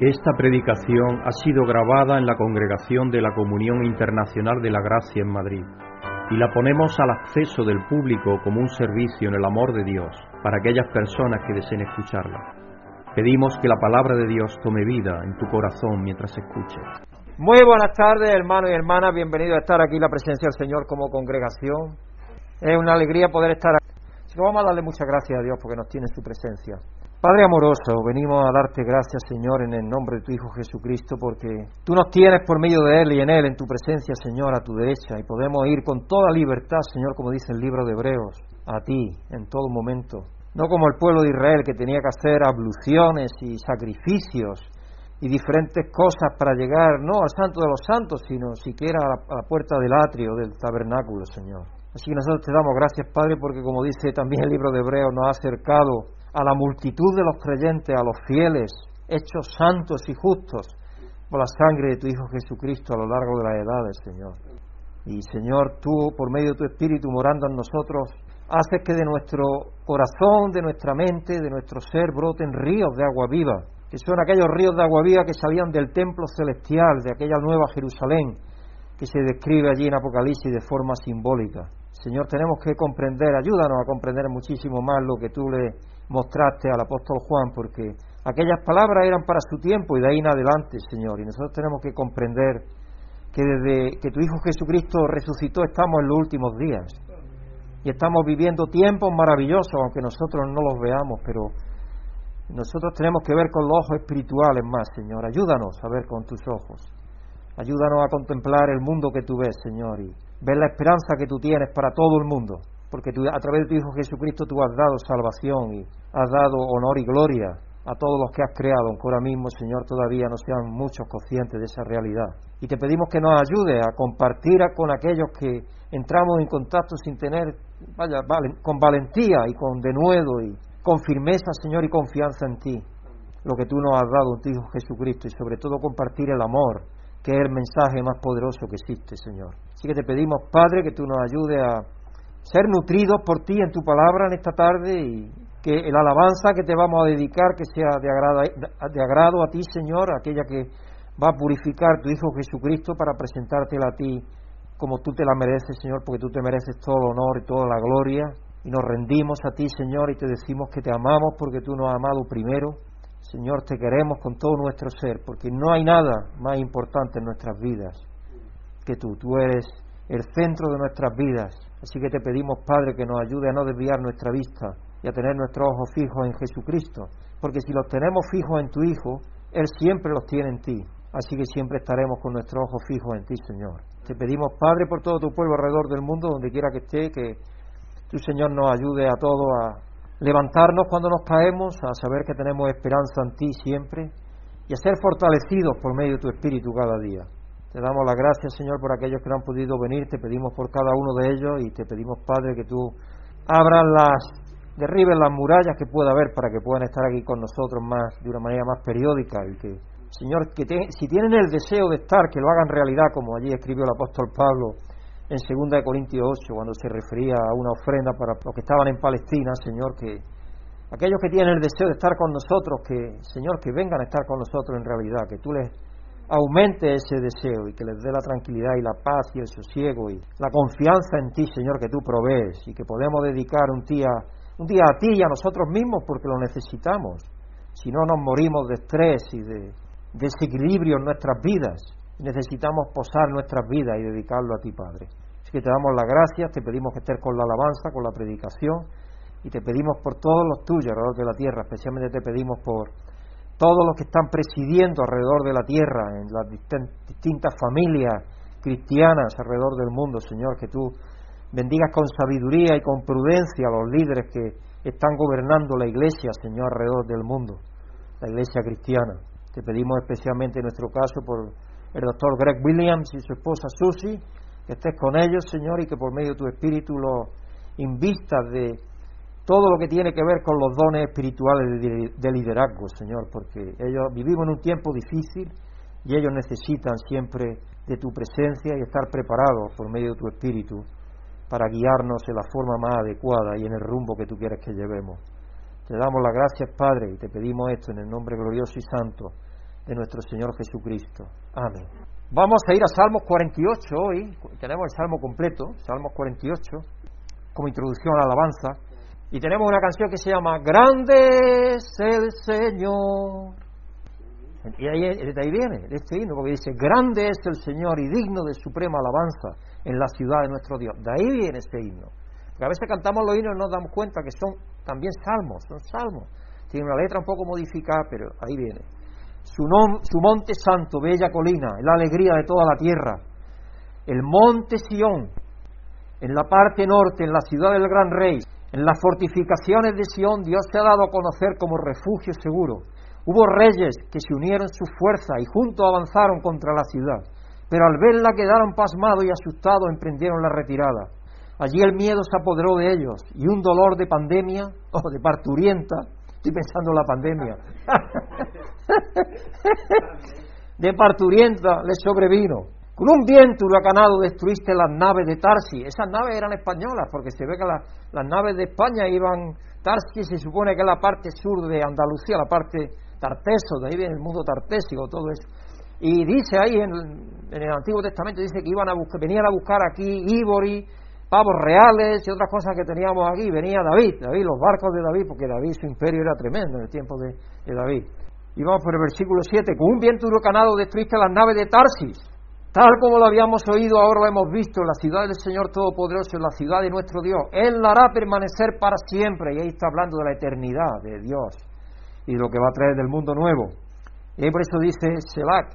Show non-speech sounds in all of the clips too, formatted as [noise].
Esta predicación ha sido grabada en la congregación de la Comunión Internacional de la Gracia en Madrid y la ponemos al acceso del público como un servicio en el amor de Dios para aquellas personas que deseen escucharla. Pedimos que la palabra de Dios tome vida en tu corazón mientras escuches. Muy buenas tardes, hermanos y hermanas. Bienvenidos a estar aquí en la presencia del Señor como congregación. Es una alegría poder estar aquí. vamos a darle muchas gracias a Dios porque nos tiene en su presencia. Padre amoroso, venimos a darte gracias, Señor, en el nombre de tu Hijo Jesucristo, porque tú nos tienes por medio de Él y en Él, en tu presencia, Señor, a tu derecha, y podemos ir con toda libertad, Señor, como dice el libro de Hebreos, a ti en todo momento. No como el pueblo de Israel que tenía que hacer abluciones y sacrificios y diferentes cosas para llegar, no al santo de los santos, sino siquiera a la, puerta del atrio, del tabernáculo, Señor. Así que nosotros te damos gracias, Padre, porque como dice también el libro de Hebreos, nos ha acercado a la multitud de los creyentes, a los fieles, hechos santos y justos por la sangre de tu Hijo Jesucristo a lo largo de las edades, Señor. Y Señor, tú, por medio de tu Espíritu morando en nosotros, haces que de nuestro corazón, de nuestra mente, de nuestro ser broten ríos de agua viva, que son aquellos ríos de agua viva que salían del templo celestial, de aquella nueva Jerusalén, que se describe allí en Apocalipsis de forma simbólica. Señor, tenemos que comprender, ayúdanos a comprender muchísimo más lo que tú le mostraste al apóstol Juan, porque aquellas palabras eran para su tiempo y de ahí en adelante, Señor. Y nosotros tenemos que comprender que desde que tu Hijo Jesucristo resucitó estamos en los últimos días. Y estamos viviendo tiempos maravillosos, aunque nosotros no los veamos, pero nosotros tenemos que ver con los ojos espirituales más, Señor. Ayúdanos a ver con tus ojos. Ayúdanos a contemplar el mundo que tú ves, Señor, y ver la esperanza que tú tienes para todo el mundo porque tú, a través de tu Hijo Jesucristo tú has dado salvación y has dado honor y gloria a todos los que has creado, aunque ahora mismo, Señor, todavía no sean muchos conscientes de esa realidad. Y te pedimos que nos ayude a compartir con aquellos que entramos en contacto sin tener, vaya, con valentía y con denuedo y con firmeza, Señor, y confianza en ti, lo que tú nos has dado en tu Hijo Jesucristo y sobre todo compartir el amor, que es el mensaje más poderoso que existe, Señor. Así que te pedimos, Padre, que tú nos ayudes a ser nutridos por ti en tu palabra en esta tarde y que la alabanza que te vamos a dedicar que sea de agrado, de agrado a ti, Señor, aquella que va a purificar tu Hijo Jesucristo para presentártela a ti como tú te la mereces, Señor, porque tú te mereces todo el honor y toda la gloria. Y nos rendimos a ti, Señor, y te decimos que te amamos porque tú nos has amado primero. Señor, te queremos con todo nuestro ser, porque no hay nada más importante en nuestras vidas que tú. Tú eres el centro de nuestras vidas Así que te pedimos, Padre, que nos ayude a no desviar nuestra vista y a tener nuestros ojos fijos en Jesucristo, porque si los tenemos fijos en tu Hijo, Él siempre los tiene en ti. Así que siempre estaremos con nuestros ojos fijos en ti, Señor. Te pedimos, Padre, por todo tu pueblo alrededor del mundo, donde quiera que esté, que tu Señor nos ayude a todos a levantarnos cuando nos caemos, a saber que tenemos esperanza en ti siempre y a ser fortalecidos por medio de tu Espíritu cada día. Te damos las gracias, Señor, por aquellos que no han podido venir. Te pedimos por cada uno de ellos y te pedimos, Padre, que tú abras las, derribes las murallas que pueda haber para que puedan estar aquí con nosotros más, de una manera más periódica y que, Señor, que si tienen el deseo de estar, que lo hagan realidad, como allí escribió el apóstol Pablo en 2 Corintios 8, cuando se refería a una ofrenda para los que estaban en Palestina, Señor, que aquellos que tienen el deseo de estar con nosotros, que, Señor, que vengan a estar con nosotros en realidad, que tú les aumente ese deseo y que les dé la tranquilidad y la paz y el sosiego y la confianza en ti, Señor, que tú provees y que podemos dedicar un día, un día a ti y a nosotros mismos porque lo necesitamos. Si no, nos morimos de estrés y de desequilibrio en nuestras vidas. Necesitamos posar nuestras vidas y dedicarlo a ti, Padre. Así que te damos las gracias, te pedimos que estés con la alabanza, con la predicación y te pedimos por todos los tuyos alrededor de la tierra, especialmente te pedimos por todos los que están presidiendo alrededor de la tierra, en las distintas familias cristianas alrededor del mundo, Señor, que tú bendigas con sabiduría y con prudencia a los líderes que están gobernando la iglesia, Señor, alrededor del mundo, la iglesia cristiana. Te pedimos especialmente en nuestro caso por el doctor Greg Williams y su esposa Susie, que estés con ellos, Señor, y que por medio de tu espíritu los invistas de todo lo que tiene que ver con los dones espirituales de liderazgo, Señor, porque ellos vivimos en un tiempo difícil y ellos necesitan siempre de tu presencia y estar preparados por medio de tu espíritu para guiarnos en la forma más adecuada y en el rumbo que tú quieres que llevemos. Te damos las gracias, Padre, y te pedimos esto en el nombre glorioso y santo de nuestro Señor Jesucristo. Amén. Vamos a ir a Salmos 48 hoy, tenemos el Salmo completo, Salmos 48, como introducción a la alabanza, y tenemos una canción que se llama Grande es el Señor. Y ahí, de ahí viene, este himno, porque dice, Grande es el Señor y digno de suprema alabanza en la ciudad de nuestro Dios. De ahí viene este himno. Porque a veces cantamos los himnos y nos damos cuenta que son también salmos, son salmos. Tiene una letra un poco modificada, pero ahí viene su, su monte santo, bella colina, es la alegría de toda la tierra. El monte Sión, en la parte norte, en la ciudad del gran rey, en las fortificaciones de Sión, Dios se ha dado a conocer como refugio seguro. Hubo reyes que se unieron su fuerza y juntos avanzaron contra la ciudad, pero al verla quedaron pasmados y asustados, emprendieron la retirada. Allí el miedo se apoderó de ellos y un dolor de pandemia [laughs] o de parturienta Estoy pensando en la pandemia. [laughs] de parturienta le sobrevino. Con un viento huracanado destruiste las naves de Tarsi. Esas naves eran españolas, porque se ve que las naves de España iban. Tarsi se supone que es la parte sur de Andalucía, la parte tarteso, de ahí viene el mundo tartésico, todo eso. Y dice ahí en, el Antiguo Testamento, dice que iban a buscar, venían a buscar aquí Ibori, pavos reales y otras cosas que teníamos aquí. Venía David, David, los barcos de David, porque David su imperio era tremendo en el tiempo de, David. Y vamos por el versículo 7, con un viento huracanado destruiste las naves de Tarsis, tal como lo habíamos oído, ahora lo hemos visto, la ciudad del Señor Todopoderoso, en la ciudad de nuestro Dios. Él la hará permanecer para siempre, y ahí está hablando de la eternidad de Dios y lo que va a traer del mundo nuevo. Y por eso dice Selak,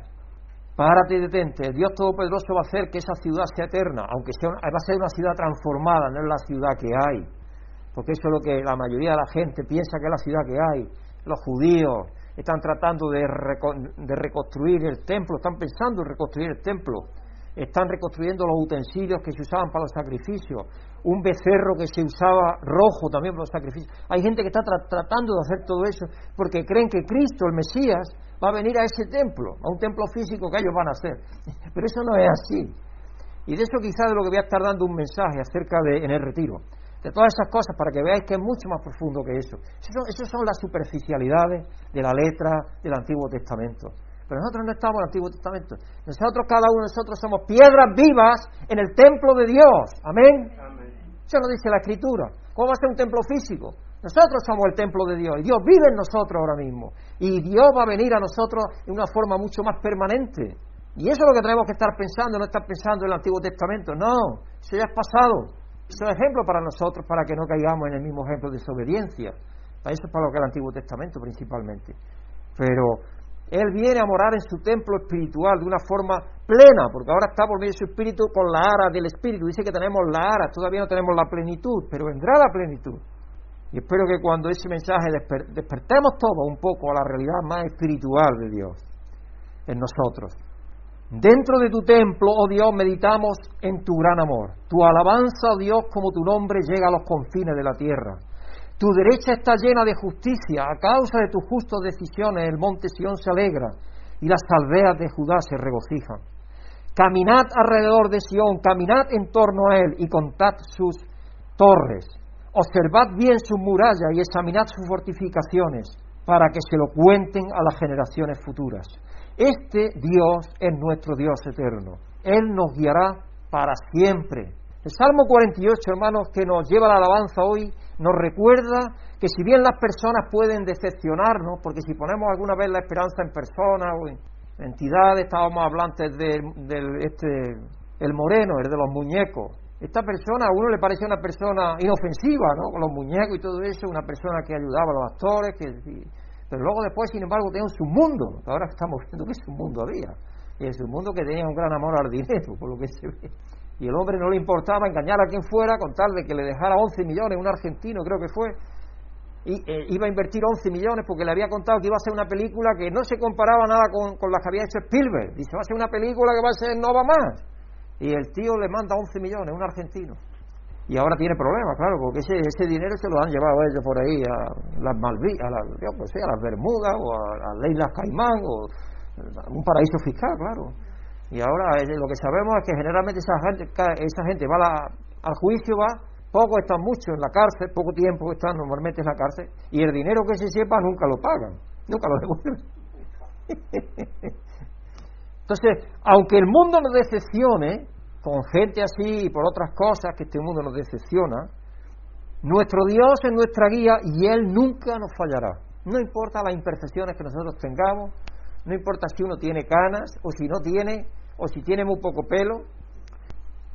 Párate y detente. El Dios Todopoderoso va a hacer que esa ciudad sea eterna, aunque sea va a ser una ciudad transformada, no es la ciudad que hay. Porque eso es lo que la mayoría de la gente piensa que es la ciudad que hay. Los judíos están tratando de, de reconstruir el templo, están pensando en reconstruir el templo. Están reconstruyendo los utensilios que se usaban para los sacrificios. Un becerro que se usaba rojo también para los sacrificios. Hay gente que está tratando de hacer todo eso porque creen que Cristo, el Mesías, va a venir a ese templo, a un templo físico que ellos van a hacer. [laughs] Pero eso no es así. Y de eso quizás de lo que voy a estar dando un mensaje acerca de en el retiro. De todas esas cosas para que veáis que es mucho más profundo que eso. Esas son, las superficialidades de la letra del Antiguo Testamento. Pero nosotros no estamos en el Antiguo Testamento. Nosotros, cada uno de nosotros, somos piedras vivas en el templo de Dios. Amén. Amén. Eso lo dice la Escritura. ¿Cómo va a ser un templo físico? Nosotros somos el templo de Dios y Dios vive en nosotros ahora mismo. Y Dios va a venir a nosotros en una forma mucho más permanente. Y eso es lo que tenemos que estar pensando, no estar pensando en el Antiguo Testamento. No, eso ya es pasado. Es ejemplo para nosotros, para que no caigamos en el mismo ejemplo de desobediencia. Eso es para lo que el Antiguo Testamento principalmente. Pero Él viene a morar en su templo espiritual de una forma plena, porque ahora está por medio de su espíritu con la ara del espíritu. Dice que tenemos la ara, todavía no tenemos la plenitud, pero vendrá la plenitud. Y espero que cuando ese mensaje despertemos todos un poco a la realidad más espiritual de Dios en nosotros. Dentro de tu templo, oh Dios, meditamos en tu gran amor. Tu alabanza, oh Dios, como tu nombre llega a los confines de la tierra. Tu derecha está llena de justicia. A causa de tus justas decisiones, el monte Sión se alegra y las aldeas de Judá se regocijan. Caminad alrededor de Sión, caminad en torno a él y contad sus torres Observad bien sus murallas y examinad sus fortificaciones para que se lo cuenten a las generaciones futuras. Este Dios es nuestro Dios eterno. Él nos guiará para siempre. El Salmo 48, hermanos, que nos lleva la alabanza hoy, nos recuerda que si bien las personas pueden decepcionarnos, porque si ponemos alguna vez la esperanza en personas o en entidades, estábamos hablando del, este, el moreno, el de los muñecos, esta persona, a uno le parece una persona inofensiva, ¿no? Con los muñecos y todo eso, una persona que ayudaba a los actores, que, pero luego después, sin embargo, tenía un submundo. Ahora estamos viendo que mundo había. Y el submundo que tenía un gran amor al dinero, por lo que se ve. Y el hombre no le importaba engañar a quien fuera con tal de que le dejara 11 millones, un argentino creo que fue, y eh, iba a invertir 11 millones porque le había contado que iba a ser una película que no se comparaba nada con, con la que había hecho Spielberg. Dice, va a ser una película que va a ser no va más y el tío le manda 11 millones, un argentino. Y ahora tiene problemas, claro, porque ese, ese dinero se lo han llevado ellos por ahí a las Malvinas, a, las, pues, a las Bermudas o a, las Islas Caimán o un paraíso fiscal, claro. Y ahora lo que sabemos es que generalmente esa gente, esa gente va al juicio, va, poco están mucho en la cárcel, poco tiempo están normalmente en la cárcel, y el dinero que se sepa nunca lo pagan, nunca lo devuelven. [laughs] Entonces, aunque el mundo nos decepcione, con gente así y por otras cosas que este mundo nos decepciona, nuestro Dios es nuestra guía y Él nunca nos fallará. No importa las imperfecciones que nosotros tengamos, no importa si uno tiene canas o si no tiene, o si tiene muy poco pelo.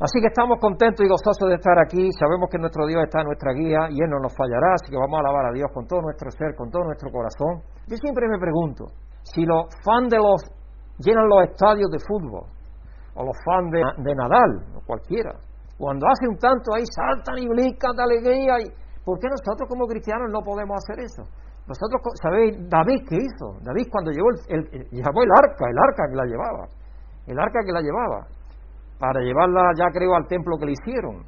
Así que estamos contentos y gozosos de estar aquí, sabemos que nuestro Dios está en nuestra guía y Él no nos fallará, así que vamos a alabar a Dios con todo nuestro ser, con todo nuestro corazón. Yo siempre me pregunto, si los fans de los llenan los estadios de fútbol, o los fans de, Nadal, o cualquiera, cuando hace un tanto ahí saltan y brincan de alegría, y, ¿por qué nosotros como cristianos no podemos hacer eso? Vosotros sabéis, David, ¿qué hizo? David cuando llevó el, llevó el arca, el arca que la llevaba, el arca que la llevaba, para llevarla ya creo al templo que le hicieron.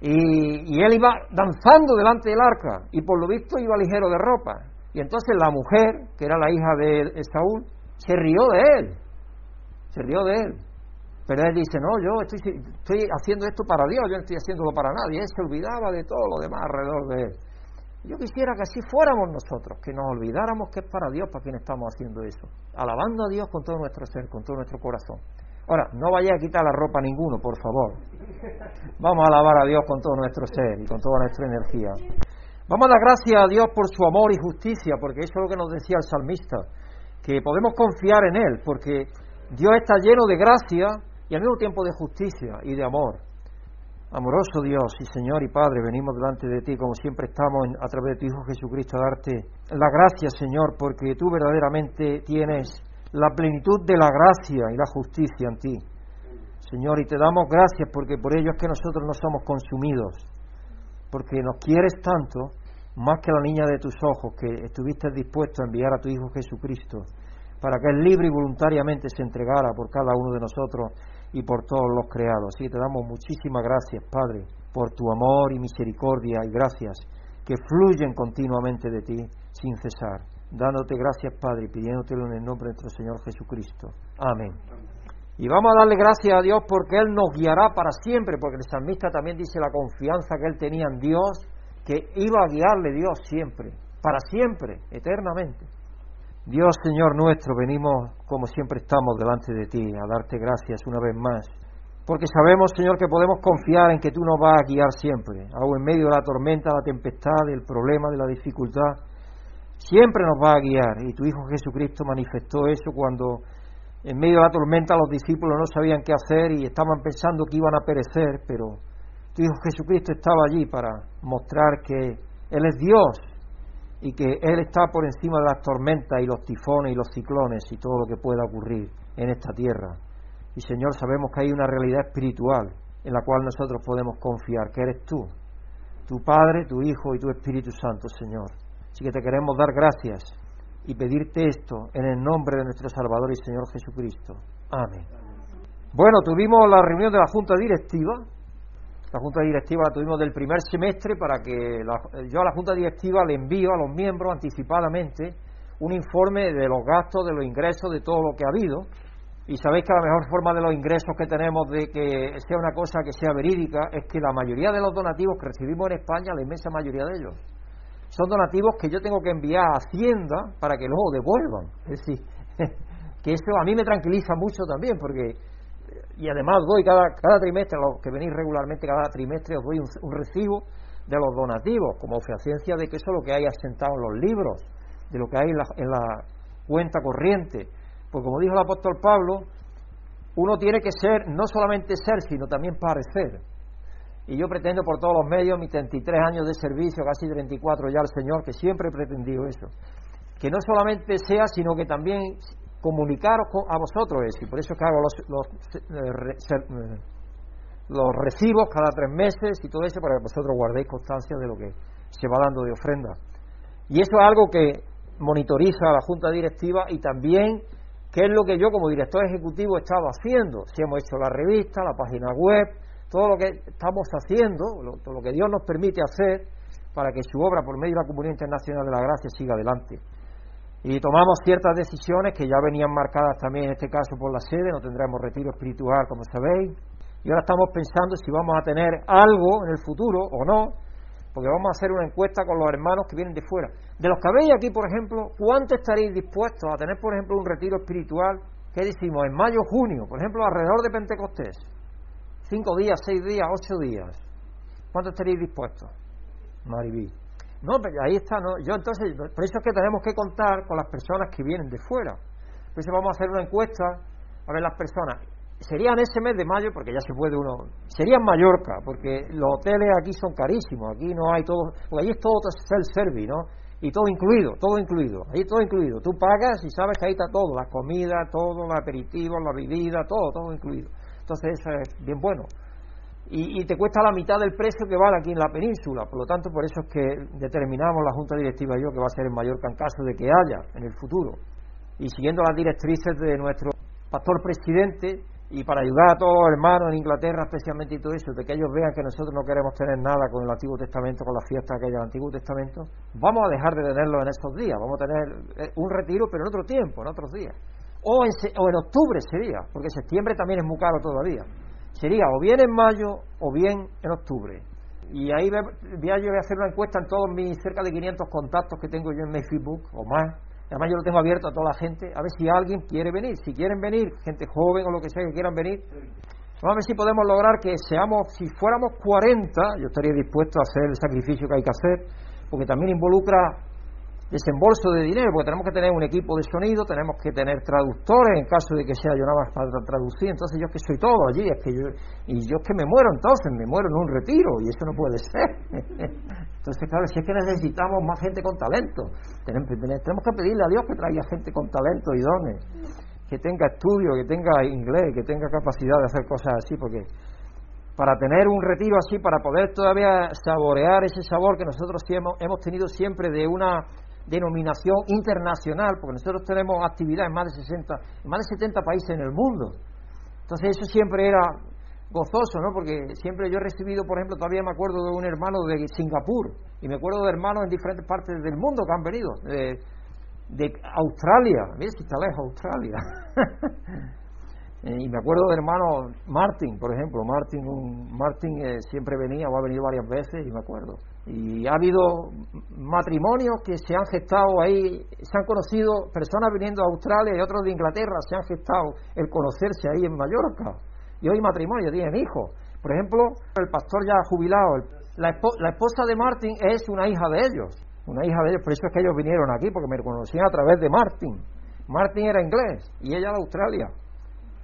Y, y, él iba danzando delante del arca y por lo visto iba ligero de ropa. Y entonces la mujer, que era la hija de Saúl, se rió de él, se rió de él. Pero él dice, no, yo estoy, estoy haciendo esto para Dios, yo no estoy haciéndolo para nadie. Él se olvidaba de todo lo demás alrededor de él. Yo quisiera que así fuéramos nosotros, que nos olvidáramos que es para Dios para quien estamos haciendo eso, alabando a Dios con todo nuestro ser, con todo nuestro corazón. Ahora, no vaya a quitar la ropa a ninguno, por favor. Vamos a alabar a Dios con todo nuestro ser y con toda nuestra energía. Vamos a dar gracias a Dios por su amor y justicia, porque eso es lo que nos decía el salmista, que podemos confiar en Él, porque Dios está lleno de gracia y al mismo tiempo de justicia y de amor. Amoroso Dios y Señor y Padre, venimos delante de ti como siempre estamos a través de tu Hijo Jesucristo a darte la gracia, Señor, porque tú verdaderamente tienes la plenitud de la gracia y la justicia en ti. Señor, y te damos gracias porque por ello es que nosotros no somos consumidos, porque nos quieres tanto, más que la niña de tus ojos, que estuviste dispuesto a enviar a tu Hijo Jesucristo, para que Él libre y voluntariamente se entregara por cada uno de nosotros y por todos los creados. Así que te damos muchísimas gracias, Padre, por tu amor y misericordia y gracias que fluyen continuamente de ti sin cesar. Dándote gracias, Padre, y pidiéndotelo en el nombre de nuestro Señor Jesucristo. Amén. Y vamos a darle gracias a Dios porque Él nos guiará para siempre, porque el salmista también dice la confianza que Él tenía en Dios, que iba a guiarle Dios siempre, para siempre, eternamente. Dios Señor nuestro, venimos como siempre estamos delante de ti a darte gracias una vez más, porque sabemos Señor que podemos confiar en que tú nos vas a guiar siempre, aún en medio de la tormenta, la tempestad, del problema, de la dificultad, siempre nos va a guiar y tu Hijo Jesucristo manifestó eso cuando en medio de la tormenta los discípulos no sabían qué hacer y estaban pensando que iban a perecer, pero tu Hijo Jesucristo estaba allí para mostrar que Él es Dios y que Él está por encima de las tormentas y los tifones y los ciclones y todo lo que pueda ocurrir en esta tierra. Y Señor, sabemos que hay una realidad espiritual en la cual nosotros podemos confiar, que eres tú, tu Padre, tu Hijo y tu Espíritu Santo, Señor. Así que te queremos dar gracias y pedirte esto en el nombre de nuestro Salvador y Señor Jesucristo. Amén. Bueno, tuvimos la reunión de la Junta Directiva la Junta Directiva la tuvimos del primer semestre para que yo a la Junta Directiva le envío a los miembros anticipadamente un informe de los gastos, de los ingresos, de todo lo que ha habido. Y sabéis que la mejor forma de los ingresos que tenemos de que sea una cosa que sea verídica es que la mayoría de los donativos que recibimos en España, la inmensa mayoría de ellos, son donativos que yo tengo que enviar a Hacienda para que luego devuelvan. Es decir, [laughs] que eso a mí me tranquiliza mucho también, porque y además doy cada, cada trimestre, los que venís regularmente cada trimestre, os doy un, recibo de los donativos, como fehacencia de que eso es lo que hay asentado en los libros, de lo que hay en la, en la cuenta corriente. Pues como dijo el apóstol Pablo, uno tiene que ser, no solamente ser, sino también parecer. Y yo pretendo por todos los medios, mis 33 años de servicio, casi 34 ya al Señor, que siempre he pretendido eso. Que no solamente sea, sino que también comunicaros a vosotros eso, y por eso es que hago los, los, eh, eh, los recibos cada tres meses y todo eso para que vosotros guardéis constancia de lo que se va dando de ofrenda. Y eso es algo que monitoriza la Junta Directiva y también qué es lo que yo como director ejecutivo he estado haciendo. Si hemos hecho la revista, la página web, todo lo que estamos haciendo, todo lo que Dios nos permite hacer para que su obra por medio de la Comunidad Internacional de la Gracia siga adelante. Y tomamos ciertas decisiones que ya venían marcadas también en este caso por la sede, no tendremos retiro espiritual como sabéis, y ahora estamos pensando si vamos a tener algo en el futuro o no, porque vamos a hacer una encuesta con los hermanos que vienen de fuera. De los que habéis aquí, por ejemplo, ¿cuánto estaréis dispuestos a tener, por ejemplo, un retiro espiritual? ¿Qué decimos? En mayo, junio, por ejemplo, alrededor de Pentecostés. Cinco días, seis días, ocho días. ¿Cuánto estaréis dispuestos? Maribí. No, pero ahí está, ¿no? Yo entonces, por eso es que tenemos que contar con las personas que vienen de fuera. Por eso vamos a hacer una encuesta a ver las personas. Serían ese mes de mayo, porque ya se puede uno. Serían Mallorca, porque los hoteles aquí son carísimos. Aquí no hay todo. Porque allí es todo self-service, ¿no? Y todo incluido, todo incluido. Ahí todo incluido. Tú pagas y sabes que ahí está todo: la comida, todo, los aperitivos, la bebida, todo, todo incluido. Entonces, eso es bien bueno y, te cuesta la mitad del precio que vale aquí en la península. Por lo tanto, por eso es que determinamos la Junta Directiva y yo que va a ser en Mallorca en de que haya en el futuro. Y siguiendo las directrices de nuestro pastor presidente y para ayudar a todos los hermanos en Inglaterra especialmente y todo eso, de que ellos vean que nosotros no queremos tener nada con el Antiguo Testamento, con la fiesta que hay del Antiguo Testamento, vamos a dejar de tenerlo en estos días, vamos a tener eh, un retiro pero en otro tiempo, en otros días. O en, o en octubre sería, porque septiembre también es muy caro todavía sería o bien en mayo o bien en octubre. Y ahí voy a, yo a hacer una encuesta en todos mis cerca de 500 contactos que tengo yo en mi Facebook o más. Además yo lo tengo abierto a toda la gente, a ver si alguien quiere venir. Si quieren venir, gente joven o lo que sea que quieran venir, vamos a ver si podemos lograr que seamos, si fuéramos 40, yo estaría dispuesto a hacer el sacrificio que hay que hacer, porque también involucra desembolso de dinero, porque tenemos que tener un equipo de sonido, tenemos que tener traductores en caso de que sea yo nada más para traducir, entonces yo que soy todo allí, es que yo, y yo es que me muero entonces, me muero en un retiro, y eso no puede ser. [laughs] entonces, claro, si es que necesitamos más gente con talento, tenemos, tenemos que pedirle a Dios que traiga gente con talento y dones, que tenga estudio, que tenga inglés, que tenga capacidad de hacer cosas así, porque para tener un retiro así, para poder todavía saborear ese sabor que nosotros hemos tenido siempre de una denominación internacional, porque nosotros tenemos actividad en más de 60, en más de 70 países en el mundo. Entonces eso siempre era gozoso, ¿no? Porque siempre yo he recibido, por ejemplo, todavía me acuerdo de un hermano de Singapur y me acuerdo de hermanos en diferentes partes del mundo que han venido, de, Australia, mira si está lejos Australia. [laughs] Y me acuerdo de hermano Martin, por ejemplo, Martin, un, Martin eh, siempre venía o ha venido varias veces y me acuerdo. Y ha habido matrimonios que se han gestado ahí, se han conocido personas viniendo de Australia y otros de Inglaterra, se han gestado el conocerse ahí en Mallorca. Y hoy matrimonios tienen hijos. Por ejemplo, el pastor ya jubilado, la, la esposa de Martin es una hija de ellos, una hija de ellos, por eso es que ellos vinieron aquí, porque me conocían a través de Martin. Martin era inglés y ella de Australia.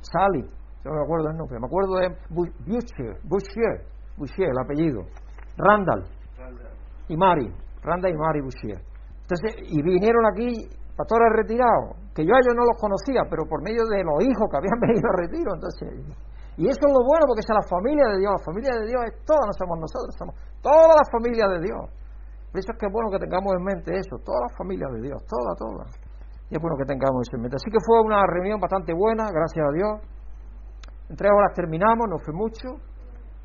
Sally, yo no me acuerdo el nombre, me acuerdo de Boucher, Boucher, Boucher, el apellido. Randall, y Mari, Randa y Mari Bouchier. Entonces, y vinieron aquí pastores retirados, que yo a ellos no los conocía, pero por medio de los hijos que habían [laughs] venido a retiro, entonces. Y eso es lo bueno porque es la familia de Dios. La familia de Dios es toda, no somos nosotros, somos toda la familia de Dios. Por eso es que es bueno que tengamos en mente eso, toda la familia de Dios, toda, toda. Y es bueno que tengamos eso en mente. Así que fue una reunión bastante buena, gracias a Dios. En tres horas terminamos, no fue mucho,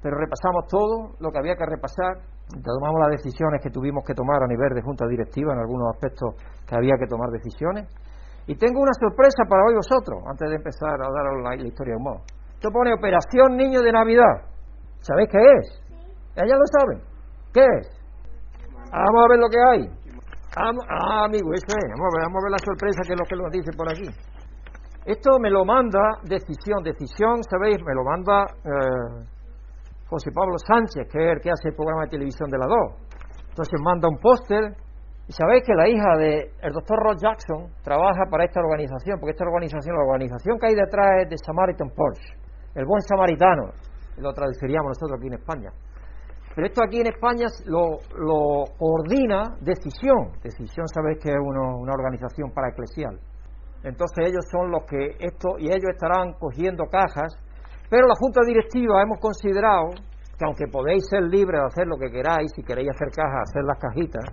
pero repasamos todo lo que había que repasar tomamos las decisiones que tuvimos que tomar a nivel de junta directiva en algunos aspectos que había que tomar decisiones. Y tengo una sorpresa para hoy vosotros, antes de empezar a daros la, historia de humor. Esto pone Operación Niño de Navidad. ¿Sabéis qué es? ¿Ya lo saben? ¿Qué es? Vamos a ver lo que hay. ah, amigo, eso es. Vamos a, ver, vamos a ver la sorpresa que es lo que nos dice por aquí. Esto me lo manda Decisión. Decisión, ¿sabéis? Me lo manda... Eh, José Pablo Sánchez, que es el que hace el programa de televisión de la 2. Entonces manda un póster y sabéis que la hija del el doctor Ross Jackson trabaja para esta organización, porque esta organización, la organización que hay detrás es de Samaritan Porsche, el buen samaritano, lo traduciríamos nosotros aquí en España. Pero esto aquí en España lo, lo coordina Decisión. Decisión sabéis que es una organización para eclesial. Entonces ellos son los que esto, y ellos estarán cogiendo cajas pero la Junta Directiva hemos considerado que aunque podéis ser libres de hacer lo que queráis, si queréis hacer cajas, hacer las cajitas,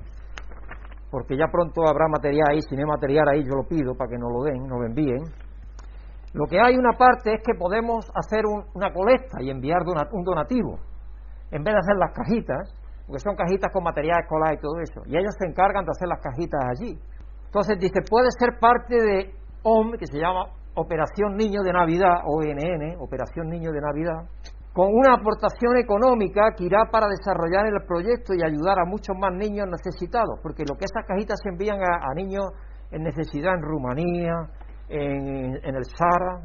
porque ya pronto habrá material ahí, si no hay material ahí yo lo pido para que nos lo den, nos lo envíen. Lo que hay una parte es que podemos hacer una colecta y enviar un donativo, en vez de hacer las cajitas, porque son cajitas con material escolar y todo eso, y ellos se encargan de hacer las cajitas allí. Entonces dice, puede ser parte de OM, que se llama Operación Niño de Navidad, ONN, Operación Niño de Navidad, con una aportación económica que irá para desarrollar el proyecto y ayudar a muchos más niños necesitados, porque lo que esas cajitas se envían a, niños en necesidad en Rumanía, en, el Sahara,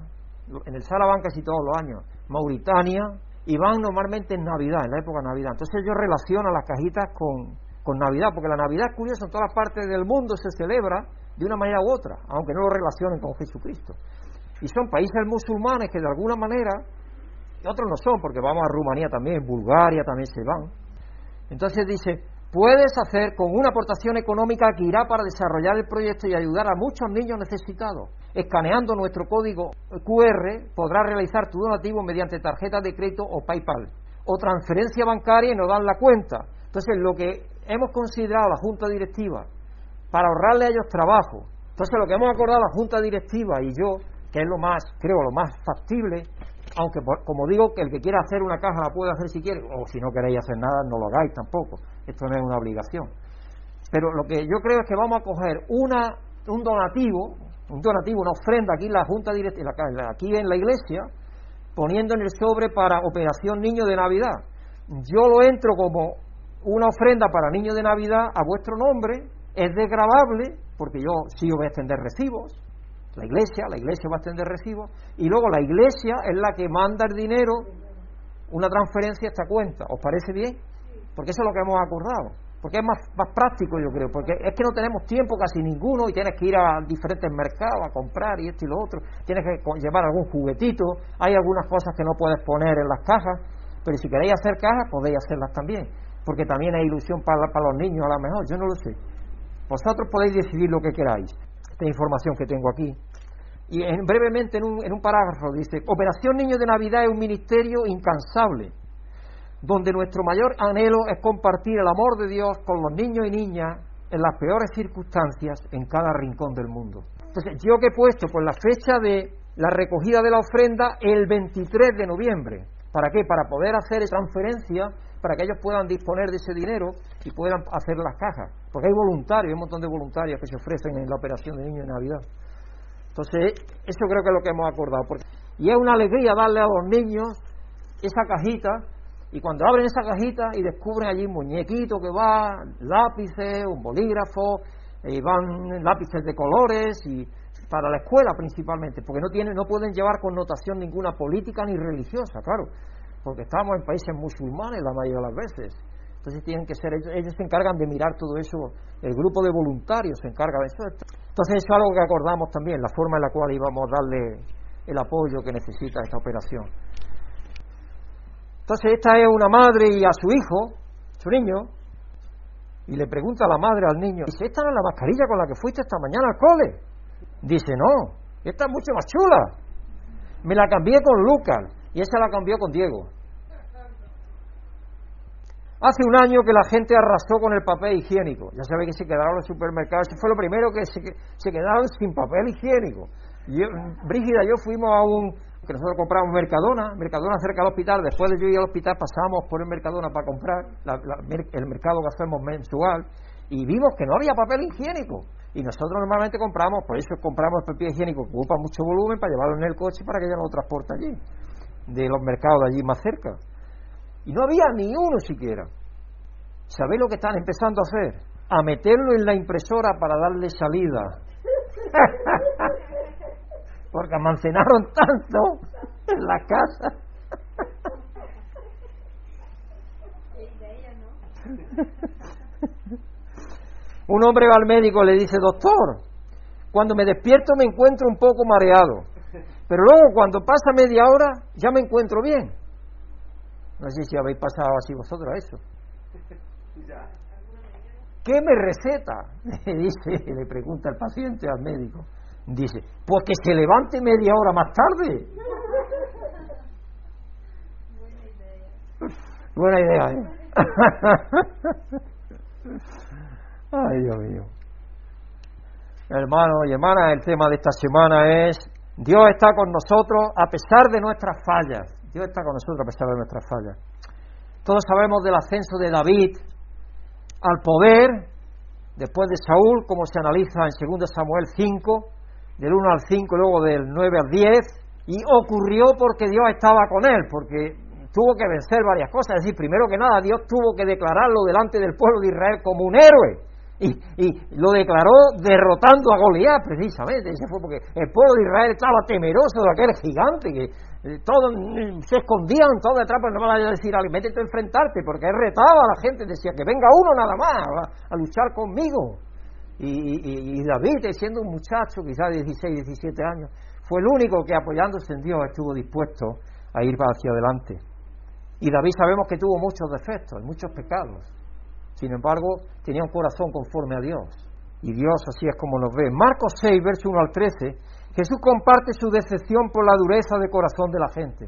en el Sahara van casi todos los años, Mauritania, y van normalmente en Navidad, en la época de Navidad. Entonces yo relaciono las cajitas con, con Navidad, porque la Navidad es curiosa, en todas partes del mundo se celebra de una manera u otra, aunque no lo relacionen con Jesucristo. Y son países musulmanes que de alguna manera, otros no son, porque vamos a Rumanía también, Bulgaria también se van. Entonces dice, puedes hacer con una aportación económica que irá para desarrollar el proyecto y ayudar a muchos niños necesitados. Escaneando nuestro código QR podrás realizar tu donativo mediante tarjeta de crédito o PayPal o transferencia bancaria y nos dan la cuenta. Entonces, lo que hemos considerado la Junta Directiva para ahorrarle a ellos trabajo, entonces lo que hemos acordado la Junta Directiva y yo, que es lo más, creo, lo más factible, aunque como digo, que el que quiera hacer una caja la puede hacer si quiere, o si no queréis hacer nada, no lo hagáis tampoco, esto no es una obligación. Pero lo que yo creo es que vamos a coger una, un donativo, un donativo, una ofrenda aquí en la Junta Directiva, aquí en la iglesia, poniendo en el sobre para Operación Niño de Navidad. Yo lo entro como una ofrenda para niños de Navidad a vuestro nombre, es desgrabable, porque yo sí voy a extender recibos, la iglesia, la iglesia va a extender recibos, y luego la iglesia es la que manda el dinero, una transferencia a esta cuenta. ¿Os parece bien? Porque eso es lo que hemos acordado. Porque es más, más práctico, yo creo. Porque es que no tenemos tiempo casi ninguno y tienes que ir a diferentes mercados a comprar y esto y lo otro. Tienes que llevar algún juguetito. Hay algunas cosas que no puedes poner en las cajas. Pero si queréis hacer cajas, podéis hacerlas también porque también hay ilusión para, para los niños a lo mejor, yo no lo sé. Vosotros podéis decidir lo que queráis. Esta información que tengo aquí. Y en, brevemente en un, en un parágrafo dice, Operación Niños de Navidad es un ministerio incansable, donde nuestro mayor anhelo es compartir el amor de Dios con los niños y niñas en las peores circunstancias en cada rincón del mundo. Entonces, yo que he puesto pues la fecha de la recogida de la ofrenda el 23 de noviembre. ¿Para qué? Para poder hacer transferencia para que ellos puedan disponer de ese dinero y puedan hacer las cajas. Porque hay voluntarios, hay un montón de voluntarios que se ofrecen en la operación de niños de Navidad. Entonces, eso creo que es lo que hemos acordado. y es una alegría darle a los niños esa cajita, y cuando abren esa cajita y descubren allí un muñequito que va, lápices, un bolígrafo, y van lápices de colores, y para la escuela principalmente, porque no, tienen, no pueden llevar connotación ninguna política ni religiosa, claro porque estamos en países musulmanes la mayoría de las veces. Entonces tienen que ser, ellos, se encargan de mirar todo eso, el grupo de voluntarios se encarga de eso. Entonces eso es algo que acordamos también, la forma en la cual íbamos a darle el apoyo que necesita esta operación. Entonces esta es una madre y a su hijo, su niño, y le pregunta a la madre al niño, dice, ¿esta no es la mascarilla con la que fuiste esta mañana al cole? Dice, no, esta es mucho más chula. Me la cambié con Lucas. Y esa la cambió con Diego. Hace un año que la gente arrasó con el papel higiénico. Ya sabéis que se quedaron los supermercados. Eso fue lo primero que se, quedaron sin papel higiénico. Brígida y yo fuimos a un. que nosotros compramos Mercadona, Mercadona cerca del hospital. Después de yo ir al hospital, pasamos por el Mercadona para comprar el mercado que hacemos mensual. Y vimos que no había papel higiénico. Y nosotros normalmente compramos, por eso compramos el papel higiénico que ocupa mucho volumen para llevarlo en el coche para que ella no lo transporte allí de los mercados de allí más cerca. Y no había ni uno siquiera. ¿Sabéis lo que están empezando a hacer? A meterlo en la impresora para darle salida. [laughs] Porque almacenaron tanto en la casa. [laughs] Un hombre va al médico y le dice, doctor, cuando me despierto me encuentro un poco mareado. Pero luego cuando pasa media hora ya me encuentro bien. No sé si habéis pasado así vosotros a eso. [laughs] ¿Qué me receta? [laughs] Le dice, le pregunta el paciente al médico. Dice, pues que se levante media hora más tarde. [laughs] Buena idea, ¿eh? Ay, Dios mío. Hermanos y hermanas, el tema de esta semana es Dios está con nosotros a pesar de nuestras fallas. Dios está con nosotros a pesar de nuestras fallas. Todos sabemos del ascenso de David al poder después de Saúl, como se analiza en 2 Samuel 5, del 1 al 5, luego del 9 al 10, y ocurrió porque Dios estaba con él, porque tuvo que vencer varias cosas. Es decir, primero que nada, Dios tuvo que declararlo delante del pueblo de Israel como un héroe. Y, lo declaró derrotando a Goliat, precisamente. Ese fue porque el pueblo de Israel estaba temeroso de aquel gigante que eh, todos mm, se escondían todos detrás, pero no me a decir métete a enfrentarte, porque él retaba a la gente, decía que venga uno nada más a, luchar conmigo. Y, y, David, siendo un muchacho, quizás de 16, 17 años, fue el único que apoyándose en Dios estuvo dispuesto a ir hacia adelante. Y David sabemos que tuvo muchos defectos, muchos pecados. Sin embargo, tenía un corazón conforme a Dios. Y Dios así es como nos ve. Marcos 6, verso 1 al 13, Jesús comparte su decepción por la dureza de corazón de la gente.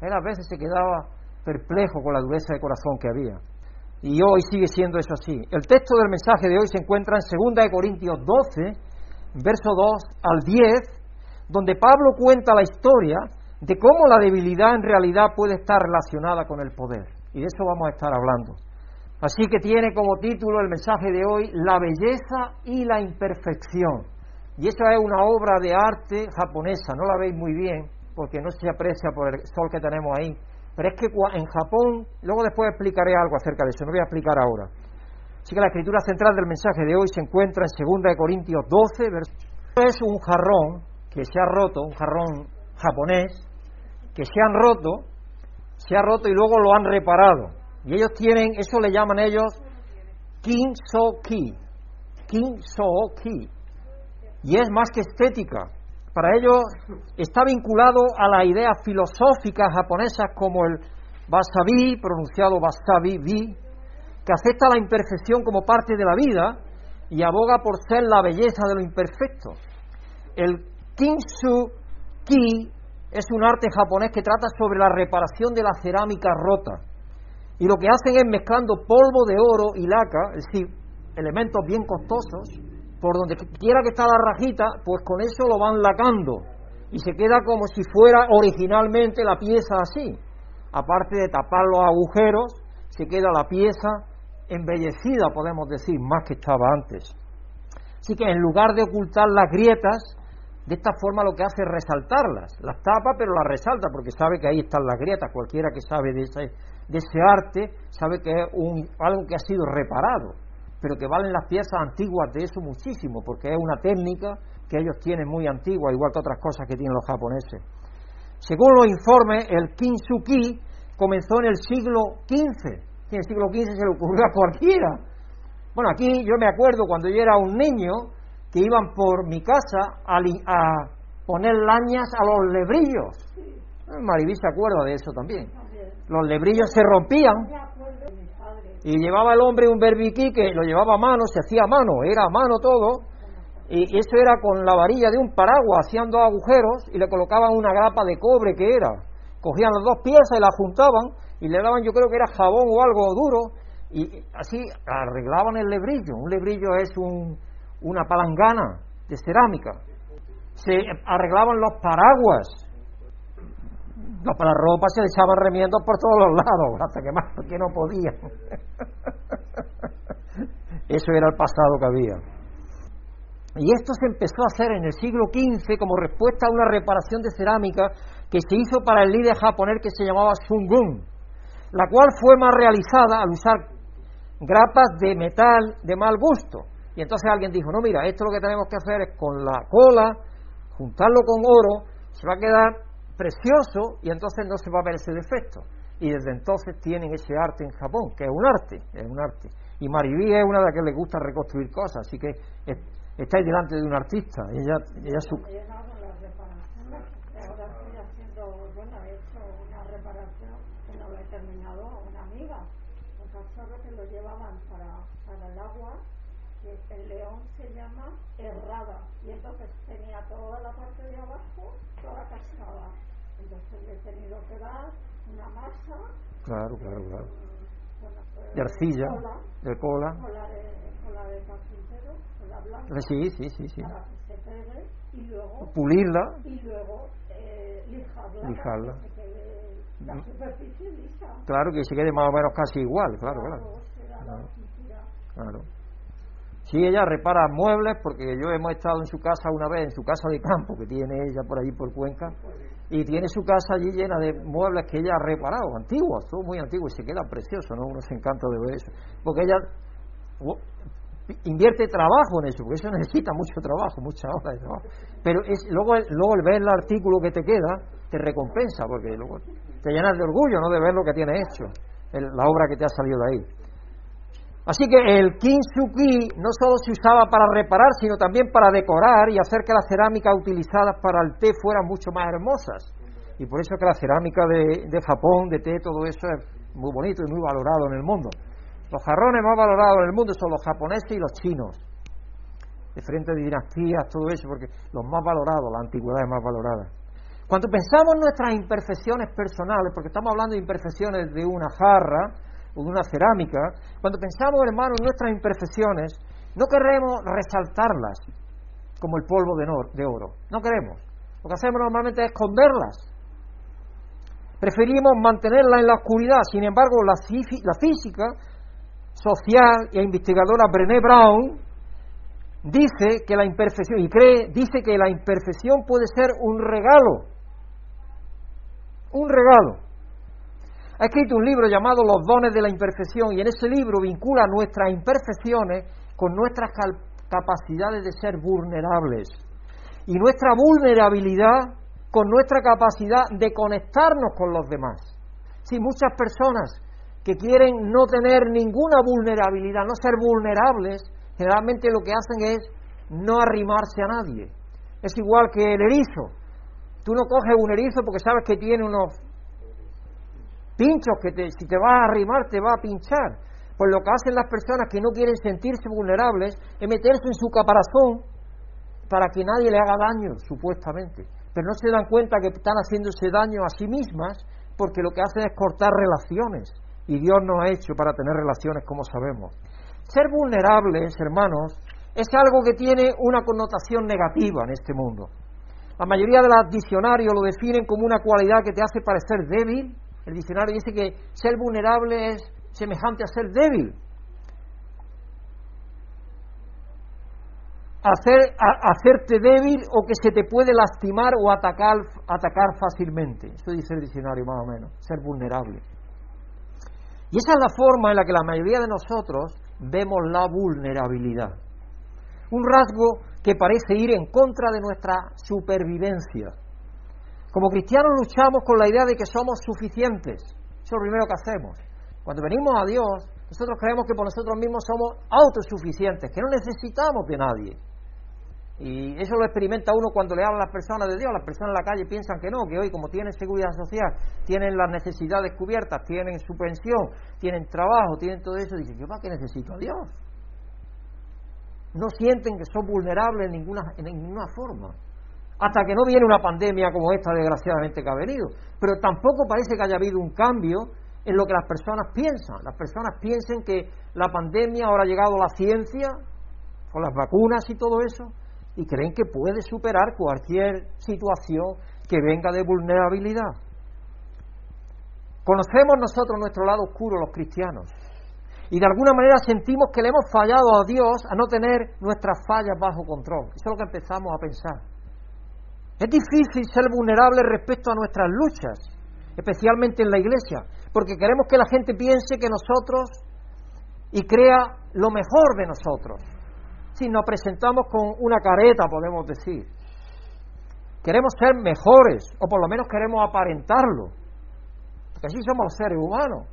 Él a veces se quedaba perplejo con la dureza de corazón que había. Y hoy sigue siendo eso así. El texto del mensaje de hoy se encuentra en 2 Corintios 12, verso 2 al 10, donde Pablo cuenta la historia de cómo la debilidad en realidad puede estar relacionada con el poder. Y de eso vamos a estar hablando. Así que tiene como título el mensaje de hoy La belleza y la imperfección. Y esa es una obra de arte japonesa, no la veis muy bien porque no se aprecia por el sol que tenemos ahí, pero es que en Japón, luego después explicaré algo acerca de eso, no voy a explicar ahora. Así que la escritura central del mensaje de hoy se encuentra en 2 Corintios 12, es un jarrón que se ha roto, un jarrón japonés, que se han roto, se ha roto y luego lo han reparado. Y ellos tienen, eso le llaman ellos Kinsoki, Kinsoki, y es más que estética. Para ellos está vinculado a las ideas filosóficas japonesas como el wasabi, pronunciado wasabi, bi, que acepta la imperfección como parte de la vida y aboga por ser la belleza de lo imperfecto. El Kinsu Ki es un arte japonés que trata sobre la reparación de la cerámica rota. Y lo que hacen es mezclando polvo de oro y laca, es decir, elementos bien costosos, por donde quiera que está la rajita, pues con eso lo van lacando y se queda como si fuera originalmente la pieza así. Aparte de tapar los agujeros, se queda la pieza embellecida, podemos decir, más que estaba antes. Así que en lugar de ocultar las grietas, de esta forma lo que hace es resaltarlas. Las tapa, pero las resalta, porque sabe que ahí están las grietas. Cualquiera que sabe de ese, de ese arte sabe que es un, algo que ha sido reparado pero que valen las piezas antiguas de eso muchísimo, porque es una técnica que ellos tienen muy antigua, igual que otras cosas que tienen los japoneses. Según los informes, el Kinsuki comenzó en el siglo XV. En el siglo XV se le ocurrió a cualquiera. Bueno, aquí yo me acuerdo cuando yo era un niño que iban por mi casa a, a poner lañas a los lebrillos. Maribí se acuerda de eso también. Los lebrillos se rompían y llevaba el hombre un berbiquí que lo llevaba a mano, se hacía a mano, era a mano todo, y eso era con la varilla de un paraguas, hacían dos agujeros y le colocaban una grapa de cobre que era. Cogían las dos piezas y las juntaban y le daban, yo creo que era jabón o algo duro, y así arreglaban el lebrillo. Un lebrillo es un, una palangana de cerámica. Se arreglaban los paraguas, no, para la ropa se le echaban remiendos por todos los lados, hasta que más que no podían. [laughs] Eso era el pasado que había. Y esto se empezó a hacer en el siglo XV como respuesta a una reparación de cerámica que se hizo para el líder japonés que se llamaba Sungun, la cual fue más realizada al usar grapas de metal de mal gusto. Y entonces alguien dijo, no, mira, esto lo que tenemos que hacer es con la cola, juntarlo con oro, se va a quedar precioso y entonces no se va a ver ese defecto. Y desde entonces tienen ese arte en Japón, que es un arte, es un arte. Y Mariví es una de las que le gusta reconstruir cosas, así que estáis delante de un artista. Ella, ella su... el león se llama errada y entonces tenía toda la parte de abajo entonces he tenido que dar una masa. Claro, claro, claro. Pues, de arcilla, de cola. Cola de, cola de carpintero, cola blanca. Sí, sí, sí, sí. Para que se pegue y luego. Pulirla. Y luego eh, lijarla. Lijarla. Para que se quede la superficie lisa. Claro, que se quede más o menos casi igual, claro, claro. Claro. Claro. Sí, ella repara muebles porque yo hemos estado en su casa una vez, en su casa de campo que tiene ella por ahí por Cuenca, y tiene su casa allí llena de muebles que ella ha reparado, antiguos, todo muy antiguo, y se queda precioso, ¿no? Uno se encanta de ver eso. Porque ella invierte trabajo en eso, porque eso [laughs] necesita mucho trabajo, mucha hora de trabajo. Pero es, luego, luego el ver el artículo que te queda, te recompensa, porque luego te llenas de orgullo, ¿no? De ver lo que tienes hecho, la obra que te ha salido de ahí. Así que el kintsugi no solo se usaba para reparar, sino también para decorar y hacer que las cerámicas utilizadas para el té fueran mucho más hermosas. Y por eso que la cerámica de, Japón, de té, todo eso es muy bonito y muy valorado en el mundo. Los jarrones más valorados en el mundo son los japoneses y los chinos. Diferentes dinastías, todo eso, porque los más valorados, la antigüedad es más valorada. Cuando pensamos en nuestras imperfecciones personales, porque estamos hablando de imperfecciones de una jarra, o de una cerámica, cuando pensamos, hermanos, en nuestras imperfecciones, no queremos resaltarlas como el polvo de, oro. No queremos. Lo que hacemos normalmente es esconderlas. Preferimos mantenerlas en la oscuridad. Sin embargo, la, la física social e investigadora Brené Brown dice que la imperfección, y cree, dice que la imperfección puede ser un regalo. Un regalo ha escrito un libro llamado Los dones de la imperfección y en ese libro vincula nuestras imperfecciones con nuestras capacidades de ser vulnerables y nuestra vulnerabilidad con nuestra capacidad de conectarnos con los demás. Si muchas personas que quieren no tener ninguna vulnerabilidad, no ser vulnerables, generalmente lo que hacen es no arrimarse a nadie. Es igual que el erizo. Tú no coges un erizo porque sabes que tiene unos pinchos que si te vas a arrimar te va a pinchar. Pues lo que hacen las personas que no quieren sentirse vulnerables es meterse en su caparazón para que nadie le haga daño, supuestamente. Pero no se dan cuenta que están haciéndose daño a sí mismas porque lo que hacen es cortar relaciones. Y Dios nos ha hecho para tener relaciones, como sabemos. Ser vulnerables, hermanos, es algo que tiene una connotación negativa en este mundo. La mayoría de los diccionarios lo definen como una cualidad que te hace parecer débil, el diccionario dice que ser vulnerable es semejante a ser débil. Hacer, hacerte débil o que se te puede lastimar o atacar, atacar fácilmente. Eso dice el diccionario más o menos, ser vulnerable. Y esa es la forma en la que la mayoría de nosotros vemos la vulnerabilidad. Un rasgo que parece ir en contra de nuestra supervivencia. Como cristianos luchamos con la idea de que somos suficientes. Eso es lo primero que hacemos. Cuando venimos a Dios, nosotros creemos que por nosotros mismos somos autosuficientes, que no necesitamos de nadie. Y eso lo experimenta uno cuando le habla a las personas de Dios. Las personas en la calle piensan que no, que hoy como tienen seguridad social, tienen las necesidades cubiertas, tienen su pensión, tienen trabajo, tienen todo eso, dicen, ¿yo para qué necesito a Dios? No sienten que son vulnerables en ninguna, en ninguna forma hasta que no viene una pandemia como esta, desgraciadamente, que ha venido. Pero tampoco parece que haya habido un cambio en lo que las personas piensan. Las personas piensan que la pandemia ahora ha llegado la ciencia, con las vacunas y todo eso, y creen que puede superar cualquier situación que venga de vulnerabilidad. Conocemos nosotros nuestro lado oscuro, los cristianos, y de alguna manera sentimos que le hemos fallado a Dios a no tener nuestras fallas bajo control. Eso es lo que empezamos a pensar. Es difícil ser vulnerable respecto a nuestras luchas, especialmente en la iglesia, porque queremos que la gente piense que nosotros y crea lo mejor de nosotros. Si nos presentamos con una careta, podemos decir. Queremos ser mejores, o por lo menos queremos aparentarlo, porque así somos seres humanos.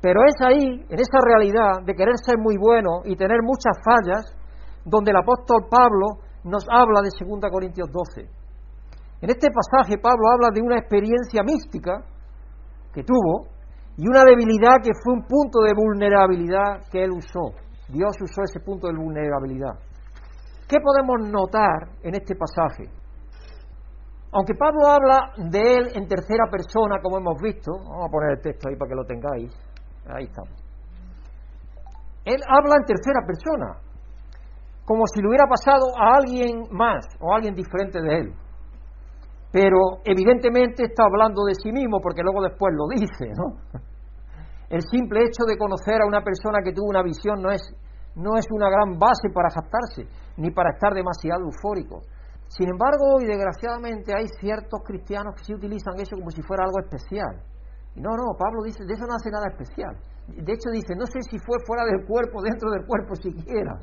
Pero es ahí, en esa realidad de querer ser muy bueno y tener muchas fallas, donde el apóstol Pablo nos habla de 2 Corintios 12. En este pasaje Pablo habla de una experiencia mística que tuvo y una debilidad que fue un punto de vulnerabilidad que él usó. Dios usó ese punto de vulnerabilidad. ¿Qué podemos notar en este pasaje? Aunque Pablo habla de él en tercera persona, como hemos visto, vamos a poner el texto ahí para que lo tengáis, ahí estamos. Él habla en tercera persona, como si le hubiera pasado a alguien más o a alguien diferente de él. Pero evidentemente está hablando de sí mismo porque luego después lo dice, ¿no? [laughs] El simple hecho de conocer a una persona que tuvo una visión no es no es una gran base para jactarse, ni para estar demasiado eufórico. Sin embargo, hoy desgraciadamente hay ciertos cristianos que sí utilizan eso como si fuera algo especial. Y no, no, Pablo dice, de eso no hace nada especial. De hecho dice, no sé si fue fuera del cuerpo, dentro del cuerpo siquiera.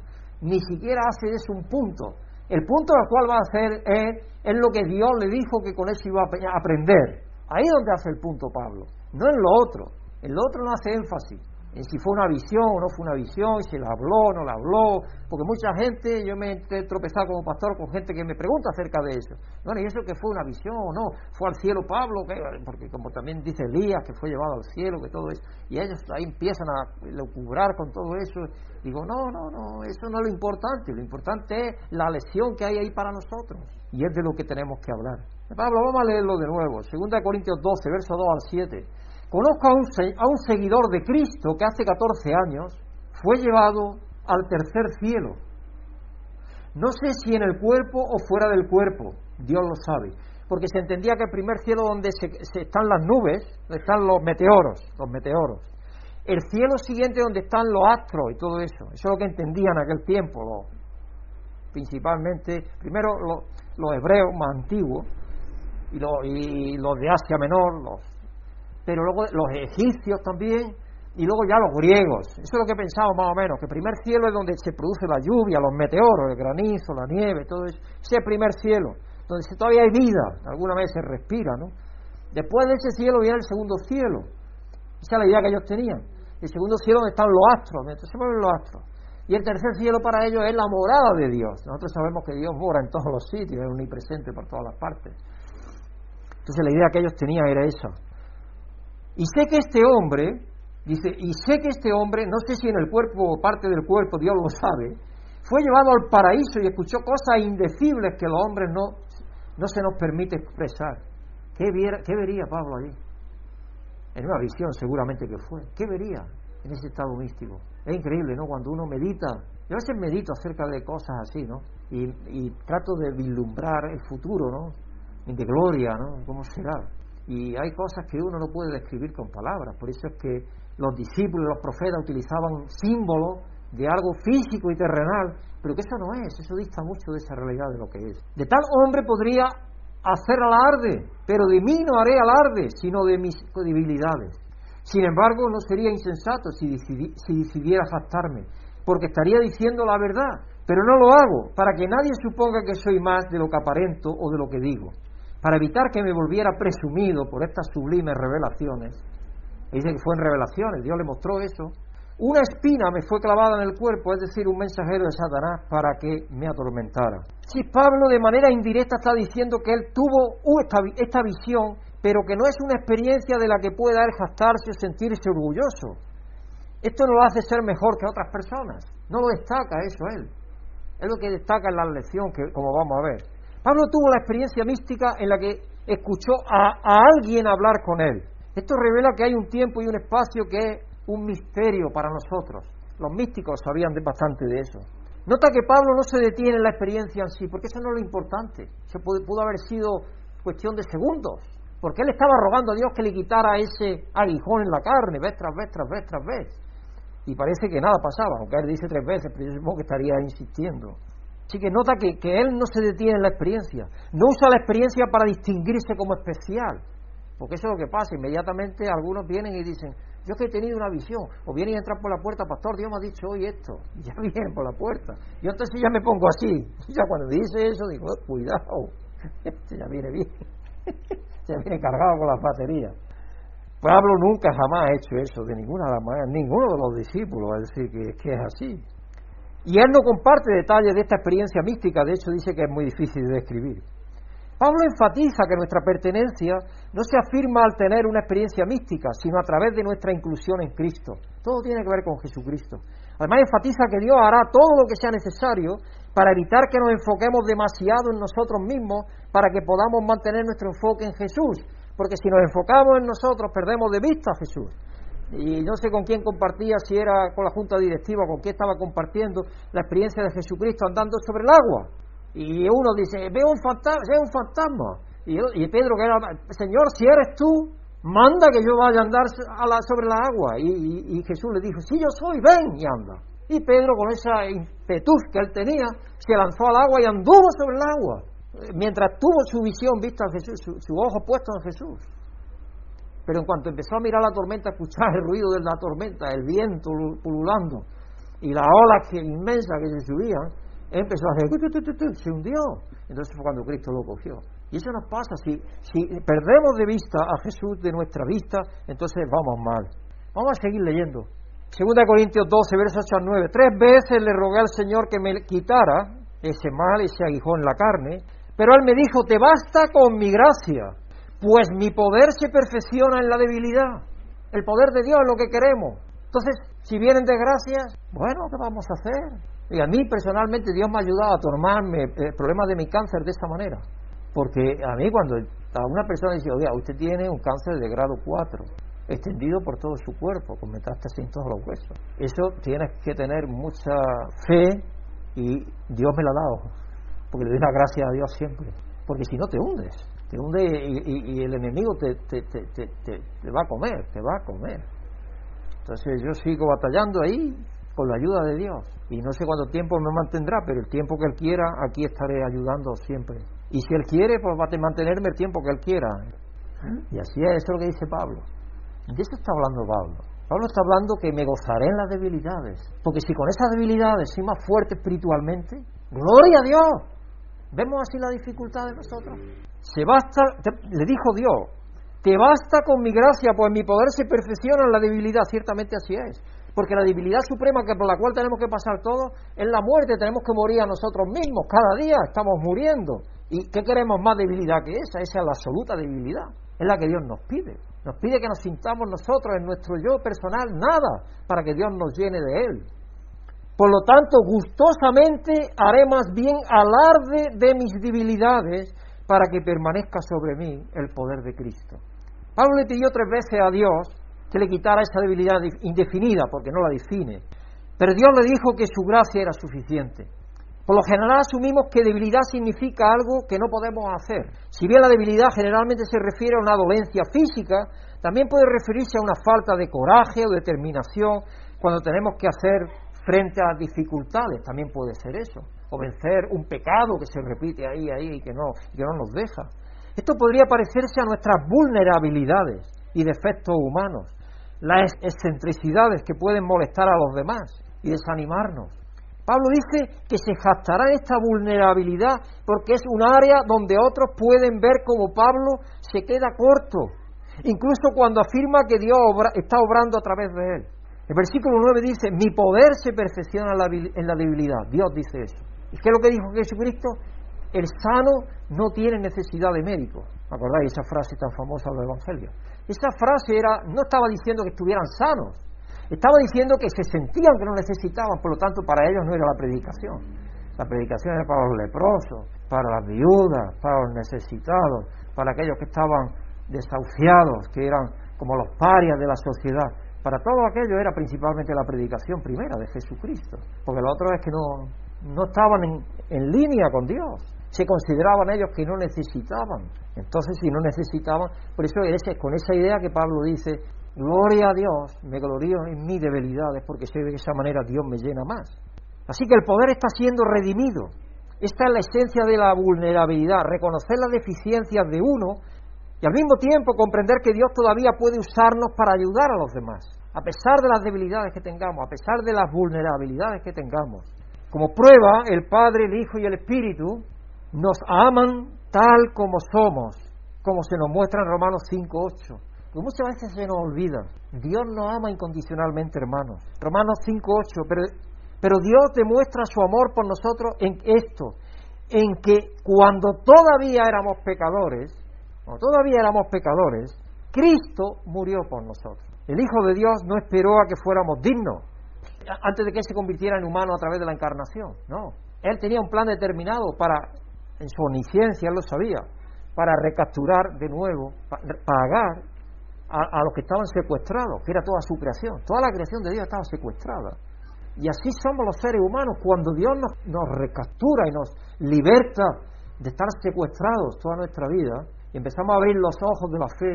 Ni siquiera hace eso un punto. El punto al cual va a hacer es, es lo que Dios le dijo que con eso iba a aprender. Ahí es donde hace el punto Pablo, no en lo otro. En lo otro no hace énfasis en si fue una visión o no fue una visión, si la habló o no la habló, porque mucha gente, yo me he tropezado como pastor con gente que me pregunta acerca de eso. Bueno, ¿y eso que fue una visión o no? ¿Fue al cielo Pablo? Porque como también dice Elías, que fue llevado al cielo, que todo eso, y ellos ahí empiezan a lucubrar con todo eso. Digo, no, no, no, eso no es lo importante, lo importante es la lesión que hay ahí para nosotros, y es de lo que tenemos que hablar. Pablo, vamos a leerlo de nuevo, 2 Corintios 12, verso 2 al 7. Conozco a un, seguidor de Cristo que hace 14 años fue llevado al tercer cielo. No sé si en el cuerpo o fuera del cuerpo, Dios lo sabe, porque se entendía que el primer cielo donde se, están las nubes, donde están los meteoros, los meteoros. El cielo siguiente donde están los astros y todo eso. Eso es lo que entendían en aquel tiempo, principalmente, primero los, hebreos más antiguos y y los de Asia Menor, los pero luego los egipcios también, y luego ya los griegos. Eso es lo que pensamos más o menos, que el primer cielo es donde se produce la lluvia, los meteoros, el granizo, la nieve, todo eso. Ese primer cielo, donde todavía hay vida, alguna vez se respira, ¿no? Después de ese cielo viene el segundo cielo. Esa es la idea que ellos tenían. El segundo cielo donde están los astros, donde se mueven los astros. Y el tercer cielo para ellos es la morada de Dios. Nosotros sabemos que Dios mora en todos los sitios, es omnipresente por todas las partes. Entonces la idea que ellos tenían era esa. Y sé que este hombre, dice, y sé que este hombre, no sé si en el cuerpo o parte del cuerpo, Dios lo sabe, fue llevado al paraíso y escuchó cosas indecibles que los hombres no, no se nos permite expresar. ¿Qué, ¿Qué vería Pablo allí? En una visión seguramente que fue. ¿Qué vería en ese estado místico? Es increíble, ¿no? Cuando uno medita, yo a veces medito acerca de cosas así, ¿no? Y, y trato de vislumbrar el futuro, ¿no? De gloria, ¿no? ¿Cómo será? Y hay cosas que uno no puede describir con palabras. Por eso es que los discípulos, los profetas utilizaban símbolos de algo físico y terrenal, pero que eso no es, eso dista mucho de esa realidad de lo que es. De tal hombre podría hacer alarde, pero de mí no haré alarde, sino de mis debilidades. Sin embargo, no sería insensato si, si decidiera jactarme, porque estaría diciendo la verdad, pero no lo hago, para que nadie suponga que soy más de lo que aparento o de lo que digo para evitar que me volviera presumido por estas sublimes revelaciones, dice que fue en revelaciones, Dios le mostró eso, una espina me fue clavada en el cuerpo, es decir, un mensajero de Satanás para que me atormentara. Si Pablo de manera indirecta está diciendo que él tuvo esta, esta visión, pero que no es una experiencia de la que pueda él jactarse o sentirse orgulloso. Esto no lo hace ser mejor que otras personas, no lo destaca eso él. Es lo que destaca en la lección, que, como vamos a ver. Pablo tuvo la experiencia mística en la que escuchó a, alguien hablar con él. Esto revela que hay un tiempo y un espacio que es un misterio para nosotros. Los místicos sabían bastante de eso. Nota que Pablo no se detiene en la experiencia en sí, porque eso no es lo importante. Eso pudo, pudo haber sido cuestión de segundos. Porque él estaba rogando a Dios que le quitara ese aguijón en la carne, vez tras vez, tras vez, tras vez. Y parece que nada pasaba, aunque él dice tres veces, pero yo supongo que estaría insistiendo. Así que nota que, él no se detiene en la experiencia, no usa la experiencia para distinguirse como especial, porque eso es lo que pasa, inmediatamente algunos vienen y dicen, yo que he tenido una visión, o vienen y entran por la puerta, pastor, Dios me ha dicho hoy esto, y [laughs] ya vienen por la puerta. Yo entonces ya me pongo así, [laughs] ya cuando dice eso digo, oh, cuidado, [laughs] este ya viene bien, ya viene cargado con las baterías. Pablo nunca jamás ha hecho eso de ninguna manera, ninguno de los discípulos, es decir, que, que es así. Y él no comparte detalles de esta experiencia mística, de hecho dice que es muy difícil de describir. Pablo enfatiza que nuestra pertenencia no se afirma al tener una experiencia mística, sino a través de nuestra inclusión en Cristo. Todo tiene que ver con Jesucristo. Además enfatiza que Dios hará todo lo que sea necesario para evitar que nos enfoquemos demasiado en nosotros mismos, para que podamos mantener nuestro enfoque en Jesús. Porque si nos enfocamos en nosotros, perdemos de vista a Jesús y no sé con quién compartía, si era con la junta directiva, con quién estaba compartiendo la experiencia de Jesucristo andando sobre el agua. Y uno dice, veo un fantasma, veo un fantasma. Y, Pedro, que era, Señor, si eres tú, manda que yo vaya a andar sobre la agua. Y, Jesús le dijo, sí, yo soy, ven y anda. Y Pedro, con esa impetus que él tenía, se lanzó al agua y anduvo sobre el agua, mientras tuvo su visión vista a Jesús, su ojo puesto en Jesús. Pero en cuanto empezó a mirar la tormenta, a escuchar el ruido de la tormenta, el viento pululando y las olas que, inmensas que se subían, empezó a hacer, se hundió. Entonces fue cuando Cristo lo cogió. Y eso nos pasa, si, si perdemos de vista a Jesús de nuestra vista, entonces vamos mal. Vamos a seguir leyendo. Segunda Corintios 12, versos 8 al 9. Tres veces le rogué al Señor que me quitara ese mal, ese aguijón en la carne, pero Él me dijo, te basta con mi gracia, pues mi poder se perfecciona en la debilidad. El poder de Dios es lo que queremos. Entonces, si vienen desgracias, bueno, ¿qué vamos a hacer? Y a mí personalmente Dios me ha ayudado a tomarme el eh, problema de mi cáncer de esta manera. Porque a mí cuando a una persona dice, oiga, usted tiene un cáncer de grado 4, extendido por todo su cuerpo, con metástasis en todos los huesos. Eso tienes que tener mucha fe y Dios me la ha dado, porque le doy la gracia a Dios siempre. Porque si no te hundes, te hunde y, el enemigo te, te, te, te, va a comer, te va a comer. Entonces yo sigo batallando ahí con la ayuda de Dios. Y no sé cuánto tiempo me mantendrá, pero el tiempo que Él quiera, aquí estaré ayudando siempre. Y si Él quiere, pues va a mantenerme el tiempo que Él quiera. Y así es, eso es lo que dice Pablo. ¿De eso está hablando Pablo? Pablo está hablando que me gozaré en las debilidades. Porque si con esas debilidades soy más fuerte espiritualmente, gloria a Dios. ¿Vemos así la dificultad de nosotros? Se basta, le dijo Dios, te basta con mi gracia, pues mi poder se perfecciona en la debilidad. Ciertamente así es. Porque la debilidad suprema que por la cual tenemos que pasar todos es la muerte. Tenemos que morir a nosotros mismos. Cada día estamos muriendo. ¿Y qué queremos más debilidad que esa? Esa es la absoluta debilidad. Es la que Dios nos pide. Nos pide que nos sintamos nosotros en nuestro yo personal nada para que Dios nos llene de Él. Por lo tanto, gustosamente haré más bien alarde de mis debilidades para que permanezca sobre mí el poder de Cristo. Pablo le pidió tres veces a Dios que le quitara esa debilidad indefinida, porque no la define. Pero Dios le dijo que su gracia era suficiente. Por lo general asumimos que debilidad significa algo que no podemos hacer. Si bien la debilidad generalmente se refiere a una dolencia física, también puede referirse a una falta de coraje o determinación cuando tenemos que hacer frente a dificultades, también puede ser eso, o vencer un pecado que se repite ahí, ahí y que no, que no nos deja. Esto podría parecerse a nuestras vulnerabilidades y defectos humanos, las excentricidades que pueden molestar a los demás y desanimarnos. Pablo dice que se jactará en esta vulnerabilidad porque es un área donde otros pueden ver como Pablo se queda corto, incluso cuando afirma que Dios está obrando a través de él. El versículo 9 dice, mi poder se perfecciona en la debilidad. Dios dice eso. ¿Y qué es lo que dijo Jesucristo? El sano no tiene necesidad de médico. ¿Acordáis esa frase tan famosa del Evangelio? Esa frase era, no estaba diciendo que estuvieran sanos, estaba diciendo que se sentían que no necesitaban, por lo tanto para ellos no era la predicación. La predicación era para los leprosos, para las viudas, para los necesitados, para aquellos que estaban desahuciados, que eran como los parias de la sociedad. Para todo aquello era principalmente la predicación primera de Jesucristo, porque lo otro es que no, no estaban en, en línea con Dios, se consideraban ellos que no necesitaban. Entonces, si no necesitaban, por eso es con esa idea que Pablo dice, Gloria a Dios, me glorío en mis debilidades porque sé de esa manera Dios me llena más. Así que el poder está siendo redimido. Esta es la esencia de la vulnerabilidad, reconocer las deficiencias de uno y al mismo tiempo comprender que Dios todavía puede usarnos para ayudar a los demás, a pesar de las debilidades que tengamos, a pesar de las vulnerabilidades que tengamos. Como prueba, el Padre, el Hijo y el Espíritu nos aman tal como somos, como se nos muestra en Romanos 5.8 muchas veces se nos olvida. Dios nos ama incondicionalmente, hermanos. Romanos 5.8, pero, pero Dios demuestra su amor por nosotros en esto, en que cuando todavía éramos pecadores, cuando todavía éramos pecadores, Cristo murió por nosotros. El Hijo de Dios no esperó a que fuéramos dignos antes de que se convirtiera en humano a través de la encarnación. No. Él tenía un plan determinado para, en su omnisciencia, él lo sabía, para recapturar de nuevo, pagar a, los que estaban secuestrados, que era toda su creación. Toda la creación de Dios estaba secuestrada. Y así somos los seres humanos. Cuando Dios nos, nos recaptura y nos liberta de estar secuestrados toda nuestra vida, y empezamos a abrir los ojos de la fe,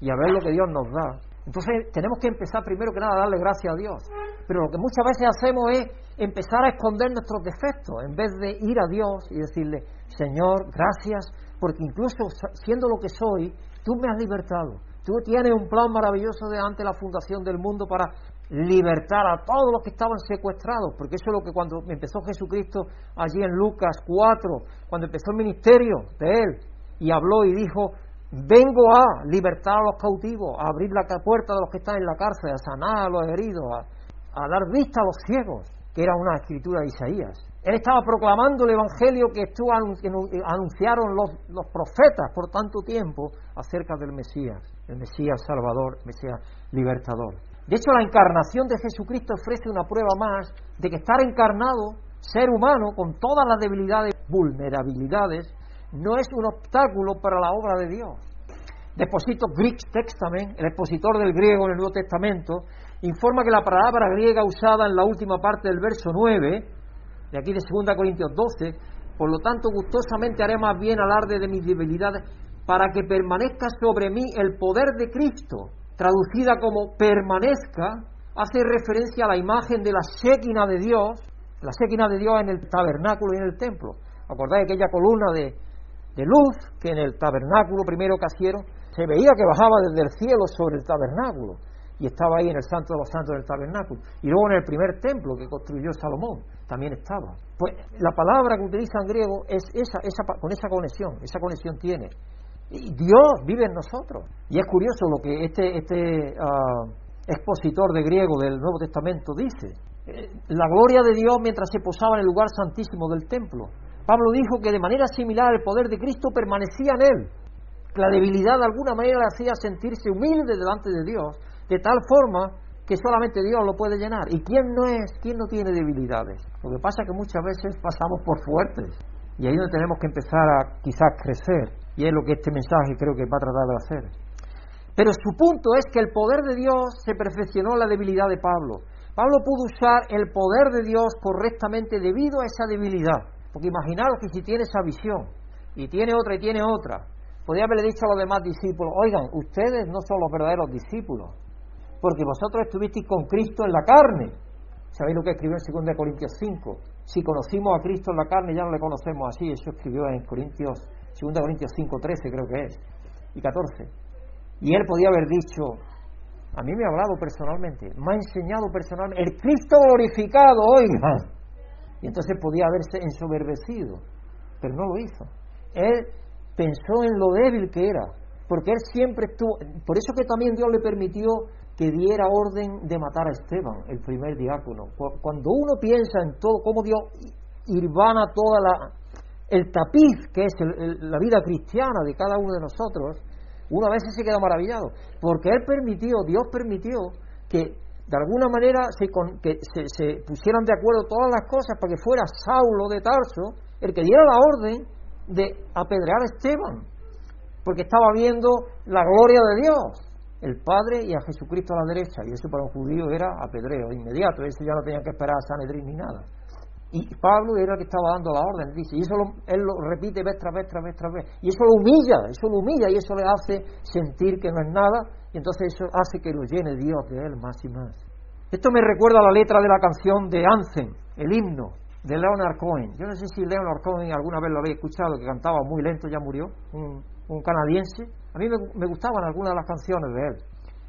y a ver lo que Dios nos da. Entonces tenemos que empezar primero que nada a darle gracias a Dios. Pero lo que muchas veces hacemos es empezar a esconder nuestros defectos en vez de ir a Dios y decirle, Señor, gracias, porque incluso siendo lo que soy, tú me has libertado. Tú tienes un plan maravilloso de ante la fundación del mundo para libertar a todos los que estaban secuestrados, porque eso es lo que cuando empezó Jesucristo allí en Lucas 4, cuando empezó el ministerio de él, y habló y dijo, vengo a libertar a los cautivos, a abrir la puerta de los que están en la cárcel, a sanar a los heridos, a, dar vista a los ciegos, que era una escritura de Isaías. Él estaba proclamando el Evangelio que, estuvo, anunciaron los, profetas por tanto tiempo acerca del Mesías, el Mesías Salvador, Mesías Libertador. De hecho, la encarnación de Jesucristo ofrece una prueba más de que estar encarnado, ser humano, con todas las debilidades, vulnerabilidades, no es un obstáculo para la obra de Dios. Deposito Greek Testament, el expositor del griego en el Nuevo Testamento, informa que la palabra griega usada en la última parte del verso 9, de aquí de 2 Corintios 12, por lo tanto gustosamente haré más bien alarde de mis debilidades para que permanezca sobre mí el poder de Cristo, traducida como permanezca, hace referencia a la imagen de la séquina de Dios, la séquina de Dios en el tabernáculo y en el templo. ¿Acordáis aquella columna de, de luz que en el tabernáculo primero que hicieron se veía que bajaba desde el cielo sobre el tabernáculo y estaba ahí en el santo de los santos del tabernáculo. Y luego en el primer templo que construyó Salomón también estaba. Pues la palabra que utiliza en griego es esa, esa con esa conexión esa conexión tiene. Y Dios vive en nosotros. Y es curioso lo que este este uh, expositor de griego del Nuevo Testamento dice. Eh, la gloria de Dios mientras se posaba en el lugar santísimo del templo Pablo dijo que de manera similar el poder de Cristo permanecía en él. La debilidad de alguna manera le hacía sentirse humilde delante de Dios, de tal forma que solamente Dios lo puede llenar. ¿Y quién no es? ¿Quién no tiene debilidades? Lo que pasa es que muchas veces pasamos por fuertes y ahí es donde tenemos que empezar a quizás crecer y es lo que este mensaje creo que va a tratar de hacer. Pero su punto es que el poder de Dios se perfeccionó en la debilidad de Pablo. Pablo pudo usar el poder de Dios correctamente debido a esa debilidad. Porque imaginaros que si tiene esa visión y tiene otra y tiene otra, podría haberle dicho a los demás discípulos, oigan, ustedes no son los verdaderos discípulos, porque vosotros estuvisteis con Cristo en la carne. ¿Sabéis lo que escribió en 2 Corintios 5? Si conocimos a Cristo en la carne, ya no le conocemos así. Eso escribió en Corintios, 2 Corintios 5, 13 creo que es, y 14. Y él podía haber dicho, a mí me ha hablado personalmente, me ha enseñado personalmente, el Cristo glorificado, oigan y entonces podía haberse ensoberbecido, pero no lo hizo. Él pensó en lo débil que era, porque él siempre estuvo, por eso que también Dios le permitió que diera orden de matar a Esteban, el primer diácono. Cuando uno piensa en todo, cómo Dios irvana toda la el tapiz que es la vida cristiana de cada uno de nosotros, uno a veces se queda maravillado, porque él permitió, Dios permitió que de alguna manera se, que se, pusieran de acuerdo todas las cosas para que fuera Saulo de Tarso el que diera la orden de apedrear a Esteban, porque estaba viendo la gloria de Dios, el Padre y a Jesucristo a la derecha, y eso para un judío era apedreo inmediato, eso ya no tenía que esperar a Sanedrín ni nada. Y Pablo era el que estaba dando la orden, dice, y eso él lo repite vez tras vez, tras vez, tras vez, y eso lo humilla, eso lo humilla, y eso le hace sentir que no es nada, y entonces eso hace que lo llene Dios de él más y más. Esto me recuerda a la letra de la canción de Anthem, el himno de Leonard Cohen. Yo no sé si Leonard Cohen alguna vez lo habéis escuchado, que cantaba muy lento, ya murió, un, canadiense. A mí me, gustaban algunas de las canciones de él,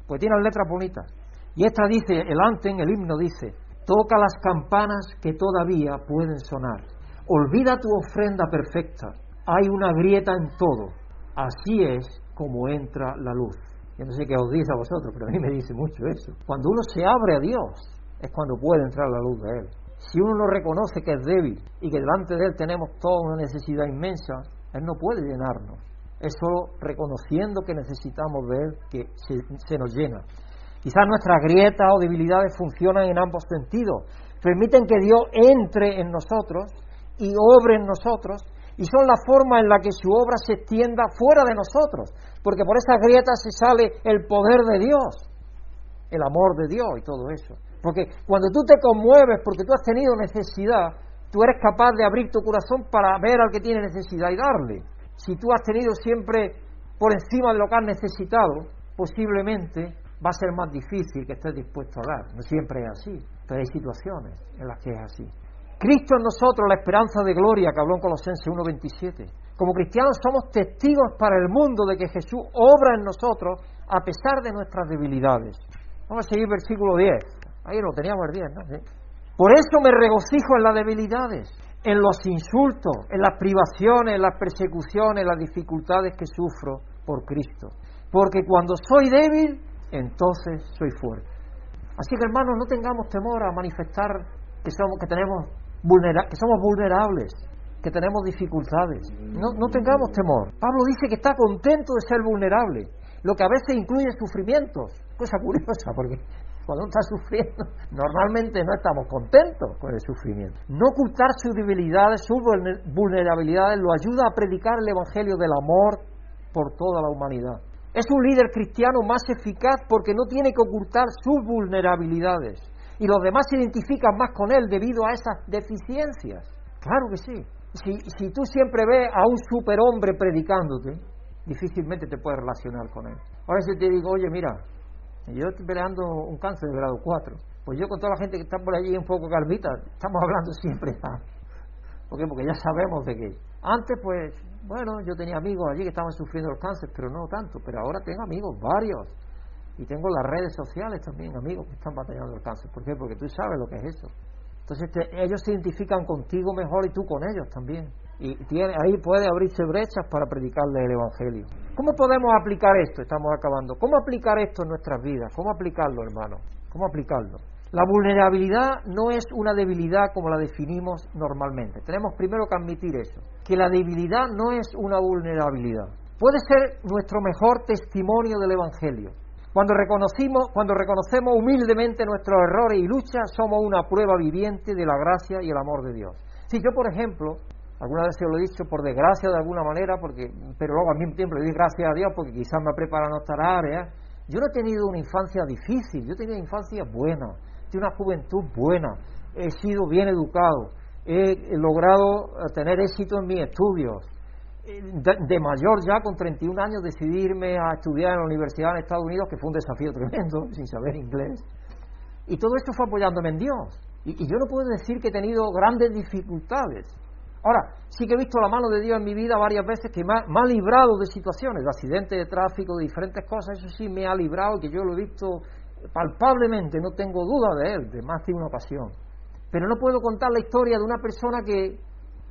pues tienen letras bonitas. Y esta dice, el Anthem, el himno dice, toca las campanas que todavía pueden sonar. Olvida tu ofrenda perfecta, hay una grieta en todo. Así es como entra la luz. Yo no sé qué os dice a vosotros, pero a mí me dice mucho eso. Cuando uno se abre a Dios, es cuando puede entrar la luz de Él. Si uno no reconoce que es débil y que delante de Él tenemos toda una necesidad inmensa, Él no puede llenarnos. Es solo reconociendo que necesitamos de Él que se, se nos llena. Quizás nuestras grietas o debilidades funcionan en ambos sentidos. Permiten que Dios entre en nosotros y obre en nosotros y son la forma en la que su obra se extienda fuera de nosotros, porque por esas grietas se sale el poder de Dios, el amor de Dios y todo eso. Porque cuando tú te conmueves porque tú has tenido necesidad, tú eres capaz de abrir tu corazón para ver al que tiene necesidad y darle. Si tú has tenido siempre por encima de lo que has necesitado, posiblemente va a ser más difícil que estés dispuesto a dar. No siempre es así, pero hay situaciones en las que es así. Cristo en nosotros, la esperanza de gloria que habló en Colosenses 1.27. Como cristianos somos testigos para el mundo de que Jesús obra en nosotros a pesar de nuestras debilidades. Vamos a seguir versículo 10. Ahí lo teníamos el 10, ¿no? Por eso me regocijo en las debilidades, en los insultos, en las privaciones, en las persecuciones, en las dificultades que sufro por Cristo. Porque cuando soy débil, entonces soy fuerte. Así que hermanos, no tengamos temor a manifestar que somos, que tenemos que somos vulnerables, que tenemos dificultades. No, no tengamos temor. Pablo dice que está contento de ser vulnerable, lo que a veces incluye sufrimientos. Cosa curiosa, porque cuando uno está sufriendo, [laughs] normalmente no estamos contentos con el sufrimiento. No ocultar sus debilidades, sus vulnerabilidades, lo ayuda a predicar el Evangelio del amor por toda la humanidad. Es un líder cristiano más eficaz porque no tiene que ocultar sus vulnerabilidades y los demás se identifican más con él debido a esas deficiencias. Claro que sí. Si, si tú siempre ves a un superhombre predicándote, difícilmente te puedes relacionar con él. A veces te digo, oye, mira, yo estoy peleando un cáncer de grado 4. Pues yo con toda la gente que está por allí un poco calvita, estamos hablando siempre. [laughs] ¿Por qué? Porque ya sabemos de qué. Antes, pues, bueno, yo tenía amigos allí que estaban sufriendo el cáncer, pero no tanto. Pero ahora tengo amigos, varios. Y tengo las redes sociales también, amigos que están batallando el cáncer. ¿Por qué? Porque tú sabes lo que es eso. Entonces ellos se identifican contigo mejor y tú con ellos también. Y tiene, ahí puede abrirse brechas para predicarle el Evangelio. ¿Cómo podemos aplicar esto? Estamos acabando. ¿Cómo aplicar esto en nuestras vidas? ¿Cómo aplicarlo, hermano? ¿Cómo aplicarlo? La vulnerabilidad no es una debilidad como la definimos normalmente. Tenemos primero que admitir eso, que la debilidad no es una vulnerabilidad. Puede ser nuestro mejor testimonio del Evangelio. Cuando, reconocimos, cuando reconocemos humildemente nuestros errores y luchas, somos una prueba viviente de la gracia y el amor de Dios. Si yo, por ejemplo, alguna vez se lo he dicho por desgracia de alguna manera, porque, pero luego al mismo tiempo le doy gracias a Dios porque quizás me ha preparado en otra área, yo no he tenido una infancia difícil, yo he tenido infancia buena, he una juventud buena, he sido bien educado, he logrado tener éxito en mis estudios, de, mayor ya, con 31 años, decidirme a estudiar en la universidad en Estados Unidos, que fue un desafío tremendo, [laughs] sin saber inglés. Y todo esto fue apoyándome en Dios. Y, yo no puedo decir que he tenido grandes dificultades. Ahora, sí que he visto la mano de Dios en mi vida varias veces que me ha, librado de situaciones, de accidentes de tráfico, de diferentes cosas, eso sí me ha librado, que yo lo he visto palpablemente, no tengo duda de él, de más de una ocasión. Pero no puedo contar la historia de una persona que,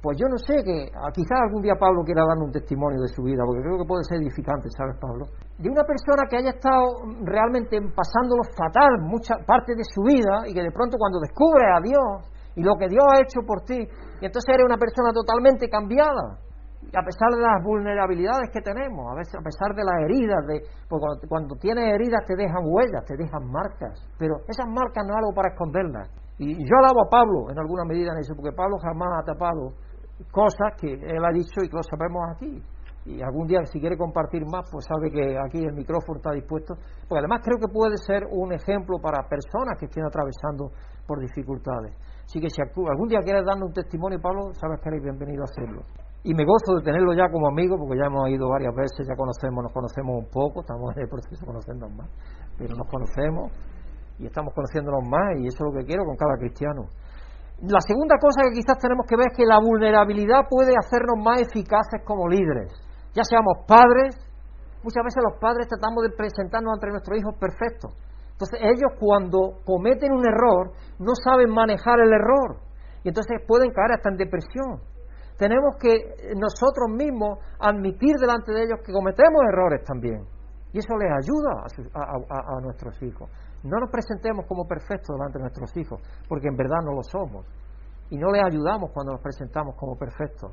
pues yo no sé, que quizás algún día Pablo quiera darnos un testimonio de su vida, porque creo que puede ser edificante, ¿sabes, Pablo? De una persona que haya estado realmente pasándolo fatal mucha parte de su vida y que de pronto cuando descubre a Dios y lo que Dios ha hecho por ti, y entonces eres una persona totalmente cambiada. A pesar de las vulnerabilidades que tenemos, a, veces, a pesar de las heridas, de, porque cuando, cuando tienes heridas te dejan huellas, te dejan marcas, pero esas marcas no es algo para esconderlas. Y yo alabo a Pablo en alguna medida en eso, porque Pablo jamás ha tapado cosas que él ha dicho y que lo sabemos aquí. Y algún día, si quiere compartir más, pues sabe que aquí el micrófono está dispuesto. Porque además creo que puede ser un ejemplo para personas que estén atravesando por dificultades. Así que si algún día quieres darnos un testimonio, Pablo, sabes que eres bienvenido a hacerlo. Y me gozo de tenerlo ya como amigo, porque ya hemos ido varias veces, ya conocemos, nos conocemos un poco, estamos en el proceso de más, pero nos conocemos y estamos conociéndonos más, y eso es lo que quiero con cada cristiano. La segunda cosa que quizás tenemos que ver es que la vulnerabilidad puede hacernos más eficaces como líderes. Ya seamos padres, muchas veces los padres tratamos de presentarnos ante nuestros hijos perfectos. Entonces ellos cuando cometen un error no saben manejar el error y entonces pueden caer hasta en depresión. Tenemos que nosotros mismos admitir delante de ellos que cometemos errores también y eso les ayuda a, a nuestros hijos. No nos presentemos como perfectos delante de nuestros hijos, porque en verdad no lo somos. Y no les ayudamos cuando nos presentamos como perfectos.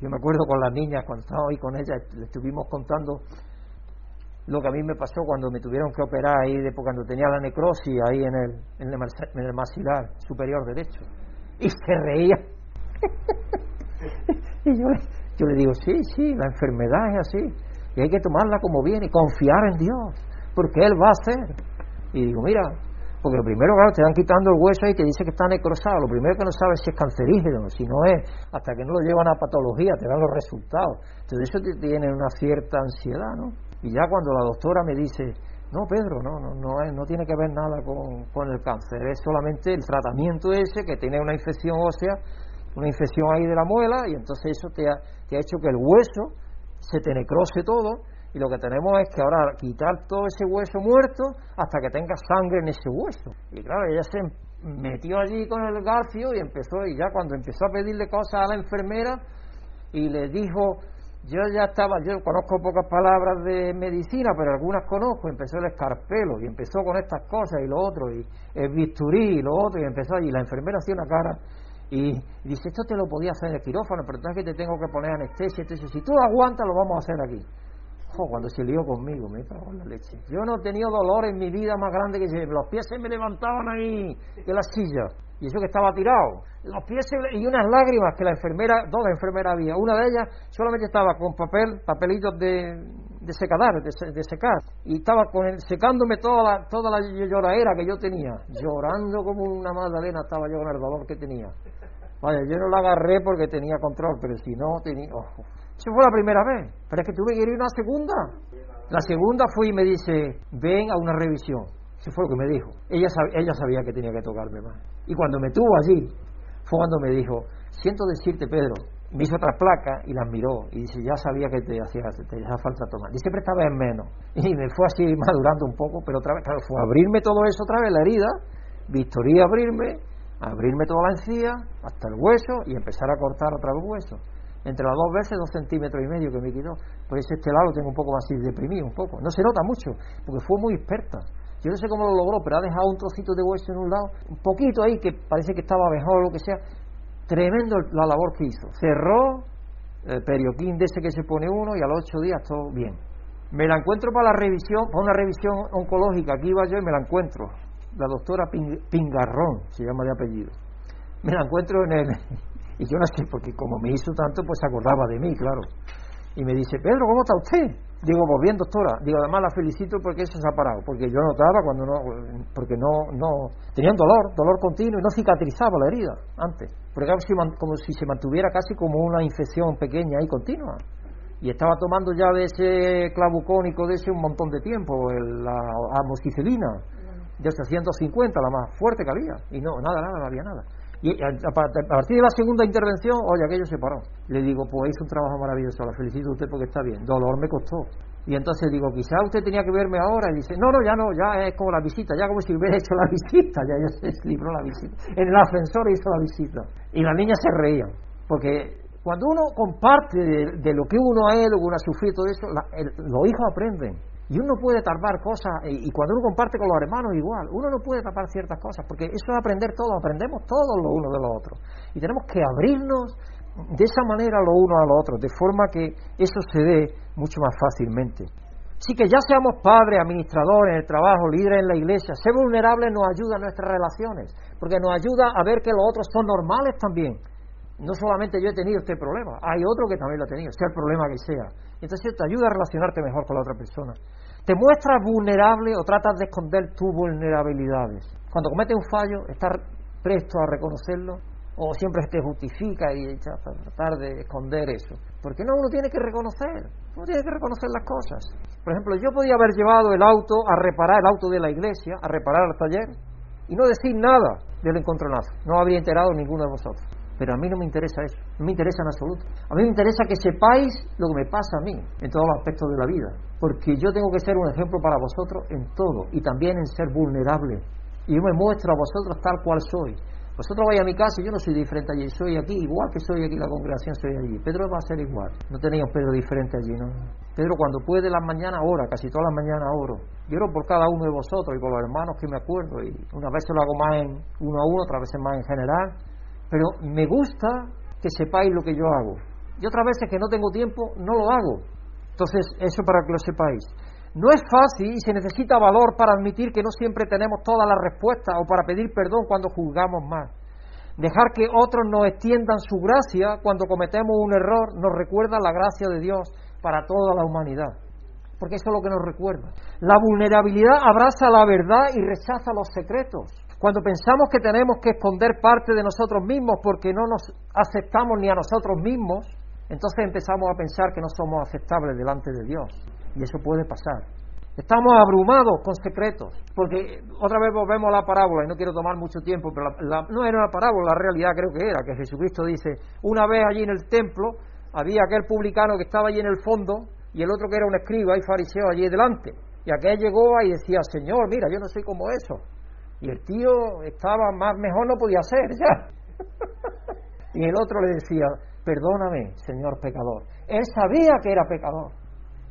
Yo me acuerdo con las niñas, cuando estaba ahí con ellas, le estuvimos contando lo que a mí me pasó cuando me tuvieron que operar ahí, de, cuando tenía la necrosis ahí en el, en el, en el maxilar superior derecho. Y se reía. [laughs] y yo, yo le digo, sí, sí, la enfermedad es así. Y hay que tomarla como viene confiar en Dios porque Él va a hacer. Y digo, mira, Porque lo primero, claro, te dan quitando el hueso y te dice que está necrosado. Lo primero que no sabes si es cancerígeno, si no es, hasta que no lo llevan a patología, te dan los resultados. Entonces eso te tiene una cierta ansiedad, ¿no? Y ya cuando la doctora me dice, no, Pedro, no, no, no, no tiene que ver nada con, con el cáncer, es solamente el tratamiento ese que tiene una infección ósea, una infección ahí de la muela, y entonces eso te ha, te ha hecho que el hueso se te necrose todo y lo que tenemos es que ahora quitar todo ese hueso muerto hasta que tenga sangre en ese hueso. Y claro, ella se metió allí con el garfio y empezó, y ya cuando empezó a pedirle cosas a la enfermera y le dijo, yo ya estaba, yo conozco pocas palabras de medicina, pero algunas conozco, empezó el escarpelo y empezó con estas cosas y lo otro, y el bisturí y lo otro, y empezó allí, la enfermera hacía una cara y dice, esto te lo podía hacer en el quirófano, pero entonces que te tengo que poner anestesia, entonces si tú aguantas lo vamos a hacer aquí cuando se lió conmigo, me cago la leche. Yo no he tenido dolor en mi vida más grande que los pies se me levantaban ahí de la silla. Y eso que estaba tirado. Los pies y unas lágrimas que la enfermera, dos enfermeras había. Una de ellas solamente estaba con papel, papelitos de, de secadar, de, secar. Y estaba con secándome toda la, toda la lloradera que yo tenía. Llorando como una magdalena estaba yo con el dolor que tenía. Vaya, yo no la agarré porque tenía control, pero si no tenía... Esa fue la primera vez, pero es que tuve que ir una segunda. La segunda fue y me dice, ven a una revisión. Eso fue lo que me dijo. Ella, ella sabía que tenía que tocarme más. Y cuando me tuvo allí, fue cuando me dijo, siento decirte, Pedro, me hizo otras placas y las miró y dice, ya sabía que te hacía, te hacía falta tomar. Y siempre estaba en menos. Y me fue así madurando un poco, pero otra vez, claro, fue abrirme todo eso otra vez, la herida, Victoría abrirme, abrirme toda la encía, hasta el hueso y empezar a cortar otra vez hueso entre las dos veces dos centímetros y medio que me quitó. Pues este lado tengo un poco más deprimido, un poco. No se nota mucho, porque fue muy experta. Yo no sé cómo lo logró, pero ha dejado un trocito de hueso en un lado, un poquito ahí que parece que estaba mejor o lo que sea. Tremendo la labor que hizo. Cerró el perioquín de ese que se pone uno y a los ocho días todo bien. Me la encuentro para la revisión, para una revisión oncológica. Aquí iba yo y me la encuentro. La doctora Pingarrón, se llama de apellido. Me la encuentro en el, [laughs] y yo no sé, porque como me hizo tanto, pues se acordaba de mí, claro. Y me dice, Pedro, ¿cómo está usted? Digo, pues bien, doctora. Digo, además la felicito porque eso se ha parado. Porque yo notaba cuando no, porque no, no, tenían dolor, dolor continuo y no cicatrizaba la herida antes. Porque como si se mantuviera casi como una infección pequeña y continua. Y estaba tomando ya de ese clavucónico de ese un montón de tiempo, la amoxicilina, de 850, la más fuerte que había. Y no, nada, nada, no había nada. Y a, partir de la segunda intervención, oye, aquello se paró. Le digo, pues hizo un trabajo maravilloso, la felicito a usted porque está bien. Dolor me costó. Y entonces digo, quizá usted tenía que verme ahora. Y dice, no, no, ya no, ya es como la visita, ya como si hubiera [laughs] hecho la visita, ya, ya se libró la visita. En el ascensor hizo la visita. Y las niñas se reían, porque cuando uno comparte de, lo que uno es, lo que uno ha sufrido, todo eso, los hijos aprenden. Y uno puede tapar cosas, y cuando uno comparte con los hermanos igual, uno no puede tapar ciertas cosas, porque eso es aprender todo, aprendemos todos los unos de los otros. Y tenemos que abrirnos de esa manera los unos a los otros, de forma que eso se dé mucho más fácilmente. Así que ya seamos padres, administradores en el trabajo, líderes en la iglesia, ser vulnerables nos ayuda en nuestras relaciones, porque nos ayuda a ver que los otros son normales también. No solamente yo he tenido este problema, hay otro que también lo ha tenido, sea el problema que sea. Entonces te ayuda a relacionarte mejor con la otra persona. ¿Te muestras vulnerable o tratas de esconder tus vulnerabilidades? Cuando cometes un fallo, ¿estás presto a reconocerlo? ¿O siempre te justifica y tratar de esconder eso? Porque no, uno tiene que reconocer, uno tiene que reconocer las cosas. Por ejemplo, yo podía haber llevado el auto a reparar, el auto de la iglesia, a reparar el taller, y no decir nada del encontronazo. No habría enterado ninguno de vosotros. Pero a mí no me interesa eso, no me interesa en absoluto. A mí me interesa que sepáis lo que me pasa a mí en todos los aspectos de la vida, porque yo tengo que ser un ejemplo para vosotros en todo y también en ser vulnerable. Y yo me muestro a vosotros tal cual soy. Vosotros vais a mi casa y yo no soy diferente allí, soy aquí igual que soy aquí, la congregación soy allí. Pedro va a ser igual. No tenéis un Pedro diferente allí, ¿no? Pedro cuando puede las mañanas ora, casi todas las mañanas oro. Yo por cada uno de vosotros y por los hermanos que me acuerdo. Y una vez lo hago más en uno a uno, otras veces más en general pero me gusta que sepáis lo que yo hago. Y otras veces que no tengo tiempo, no lo hago. Entonces, eso para que lo sepáis. No es fácil y se necesita valor para admitir que no siempre tenemos todas las respuestas o para pedir perdón cuando juzgamos más. Dejar que otros nos extiendan su gracia cuando cometemos un error nos recuerda la gracia de Dios para toda la humanidad. porque eso es lo que nos recuerda. La vulnerabilidad abraza la verdad y rechaza los secretos. Cuando pensamos que tenemos que esconder parte de nosotros mismos porque no nos aceptamos ni a nosotros mismos, entonces empezamos a pensar que no somos aceptables delante de Dios. Y eso puede pasar. Estamos abrumados con secretos, porque otra vez volvemos a la parábola, y no quiero tomar mucho tiempo, pero no era una parábola, la realidad creo que era, que Jesucristo dice, una vez allí en el templo había aquel publicano que estaba allí en el fondo y el otro que era un escriba y fariseo allí delante. Y aquel llegó y decía, Señor, mira, yo no soy como eso. Y el tío estaba más mejor no podía ser ya. y el otro le decía, perdóname, Señor pecador. Él sabía que era pecador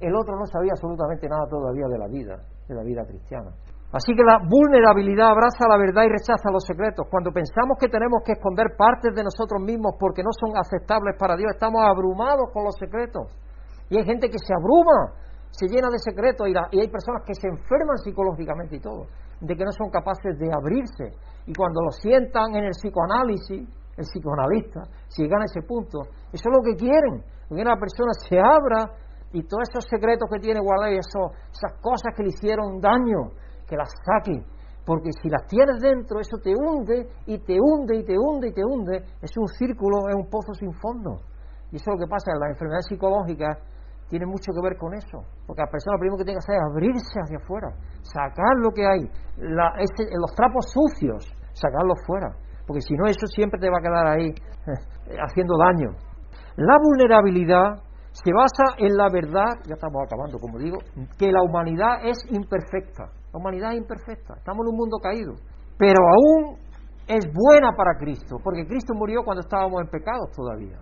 el otro no sabía absolutamente nada todavía de la vida, de la vida cristiana. Así que la vulnerabilidad abraza la verdad y rechaza los secretos. Cuando pensamos que tenemos que esconder partes de nosotros mismos porque no son aceptables para Dios, estamos abrumados con los secretos. Y hay gente que se abruma, se llena de secretos y, y hay personas que se enferman psicológicamente y todo, de que no son capaces de abrirse. Y cuando lo sientan en el psicoanálisis, el psicoanalista, si llegan a ese punto, eso es lo que quieren, que una persona se abra y todos esos secretos que tiene guardado y esas cosas que le hicieron daño, que las saque. Porque si las tienes dentro, eso te hunde y te hunde y te hunde y te hunde. Es un círculo, es un pozo sin fondo. Y eso es lo que pasa. Las enfermedades psicológicas tienen mucho que ver con eso. Porque la persona lo primero que tiene que hacer es abrirse hacia afuera, sacar lo que hay, los trapos sucios, sacarlos fuera. Porque si no, eso siempre te va a quedar ahí [laughs] haciendo daño. La vulnerabilidad se basa en la verdad, ya estamos acabando, como digo, que la humanidad es imperfecta. La humanidad es imperfecta, estamos en un mundo caído, pero aún es buena para Cristo, porque Cristo murió cuando estábamos en pecados todavía.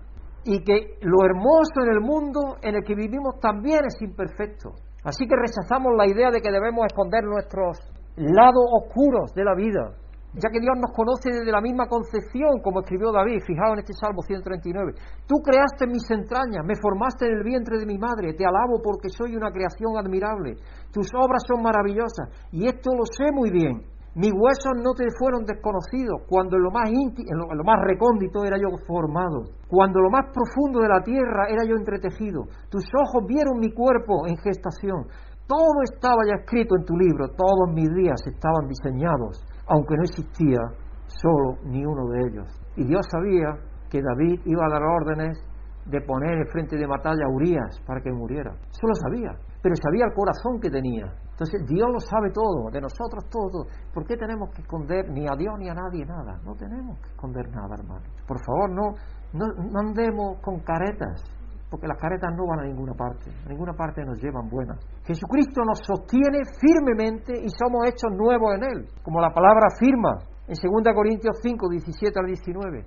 Y que lo hermoso en el mundo en el que vivimos también es imperfecto. Así que rechazamos la idea de que debemos esconder nuestros lados oscuros de la vida, ya que Dios nos conoce desde la misma concepción, como escribió David, fijado en este Salmo 139. Tú creaste mis entrañas, me formaste en el vientre de mi madre, te alabo porque soy una creación admirable, tus obras son maravillosas, y esto lo sé muy bien. Mis huesos no te fueron desconocidos, cuando en lo más íntimo, en lo más recóndito era yo formado, cuando lo más profundo de la tierra era yo entretejido. Tus ojos vieron mi cuerpo en gestación. Todo estaba ya escrito en tu libro, todos mis días estaban diseñados aunque no existía solo ni uno de ellos. Y Dios sabía que David iba a dar órdenes de poner en frente de batalla a Urias para que muriera. Eso lo sabía, pero sabía el corazón que tenía. Entonces Dios lo sabe todo, de nosotros todo, ¿Por qué tenemos que esconder ni a Dios ni a nadie nada? No tenemos que esconder nada, hermano. Por favor, no, no, no andemos con caretas porque las caretas no van a ninguna parte, a ninguna parte nos llevan buenas. Jesucristo nos sostiene firmemente y somos hechos nuevos en Él, como la palabra afirma en 2 Corintios 5, 17 al 19.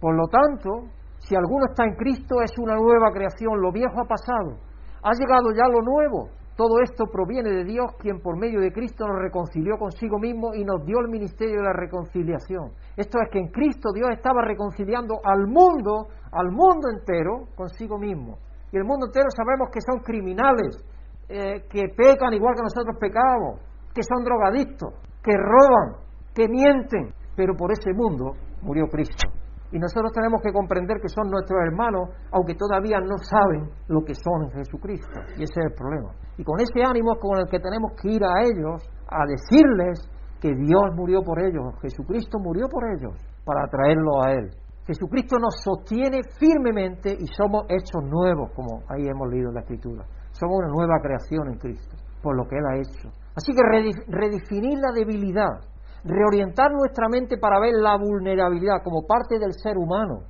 Por lo tanto, si alguno está en Cristo es una nueva creación, lo viejo ha pasado, ha llegado ya lo nuevo. Todo esto proviene de Dios, quien por medio de Cristo nos reconcilió consigo mismo y nos dio el ministerio de la reconciliación. Esto es que en Cristo Dios estaba reconciliando al mundo, al mundo entero, consigo mismo. Y el mundo entero sabemos que son criminales, eh, que pecan igual que nosotros pecamos, que son drogadictos, que roban, que mienten. Pero por ese mundo murió Cristo. Y nosotros tenemos que comprender que son nuestros hermanos, aunque todavía no saben lo que son en Jesucristo. Y ese es el problema. Y con ese ánimo con el que tenemos que ir a ellos, a decirles que Dios murió por ellos, Jesucristo murió por ellos, para traerlo a Él. Jesucristo nos sostiene firmemente y somos hechos nuevos, como ahí hemos leído en la Escritura. Somos una nueva creación en Cristo, por lo que Él ha hecho. Así que redefinir la debilidad, reorientar nuestra mente para ver la vulnerabilidad como parte del ser humano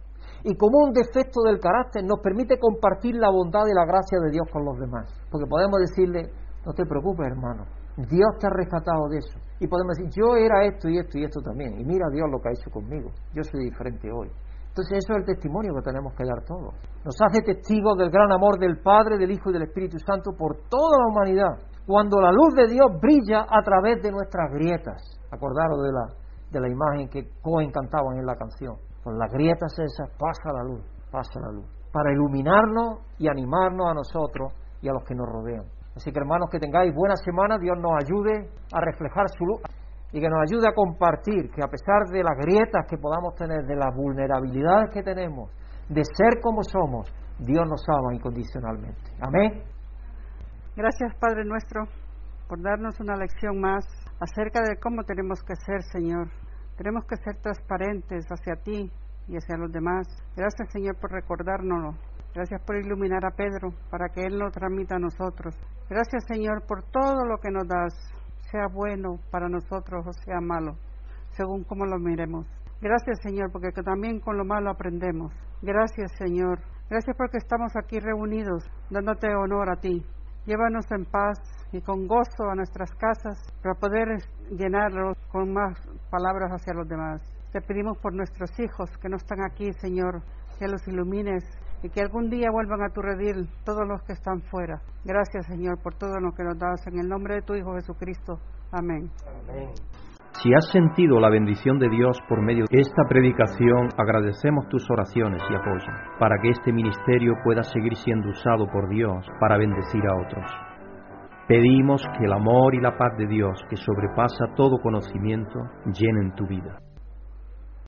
y como un defecto del carácter nos permite compartir la bondad y la gracia de Dios con los demás. Porque podemos decirle, no te preocupes hermano, Dios te ha rescatado de eso. Y podemos decir, yo era esto y esto y esto también. Y mira Dios lo que ha hecho conmigo. Yo soy diferente hoy. Entonces eso es el testimonio que tenemos que dar todos. Nos hace testigos del gran amor del Padre, del Hijo y del Espíritu Santo por toda la humanidad. Cuando la luz de Dios brilla a través de nuestras grietas. Acordaros de la, de la imagen que Cohen cantaban en la canción. Con las grietas esas pasa la luz, pasa la luz. Para iluminarnos y animarnos a nosotros y a los que nos rodean. Así que hermanos, que tengáis buena semana, Dios nos ayude a reflejar su luz y que nos ayude a compartir que a pesar de las grietas que podamos tener, de las vulnerabilidades que tenemos, de ser como somos, Dios nos ama incondicionalmente. Amén. Gracias, Padre nuestro, por darnos una lección más acerca de cómo tenemos que ser, Señor. Tenemos que ser transparentes hacia ti y hacia los demás. Gracias, Señor, por recordárnoslo. Gracias por iluminar a Pedro para que Él lo transmita a nosotros. Gracias, Señor, por todo lo que nos das, sea bueno para nosotros o sea malo, según como lo miremos. Gracias, Señor, porque también con lo malo aprendemos. Gracias, Señor. Gracias porque estamos aquí reunidos, dándote honor a ti. Llévanos en paz y con gozo a nuestras casas para poder llenarlos con más palabras hacia los demás. Te pedimos por nuestros hijos que no están aquí, Señor, que los ilumines y que algún día vuelvan a tu redil todos los que están fuera. Gracias, Señor, por todo lo que nos das. En el nombre de tu Hijo Jesucristo. Amén. Amén. Si has sentido la bendición de Dios por medio de esta predicación, agradecemos tus oraciones y apoyo para que este ministerio pueda seguir siendo usado por Dios para bendecir a otros. Pedimos que el amor y la paz de Dios, que sobrepasa todo conocimiento, llenen tu vida.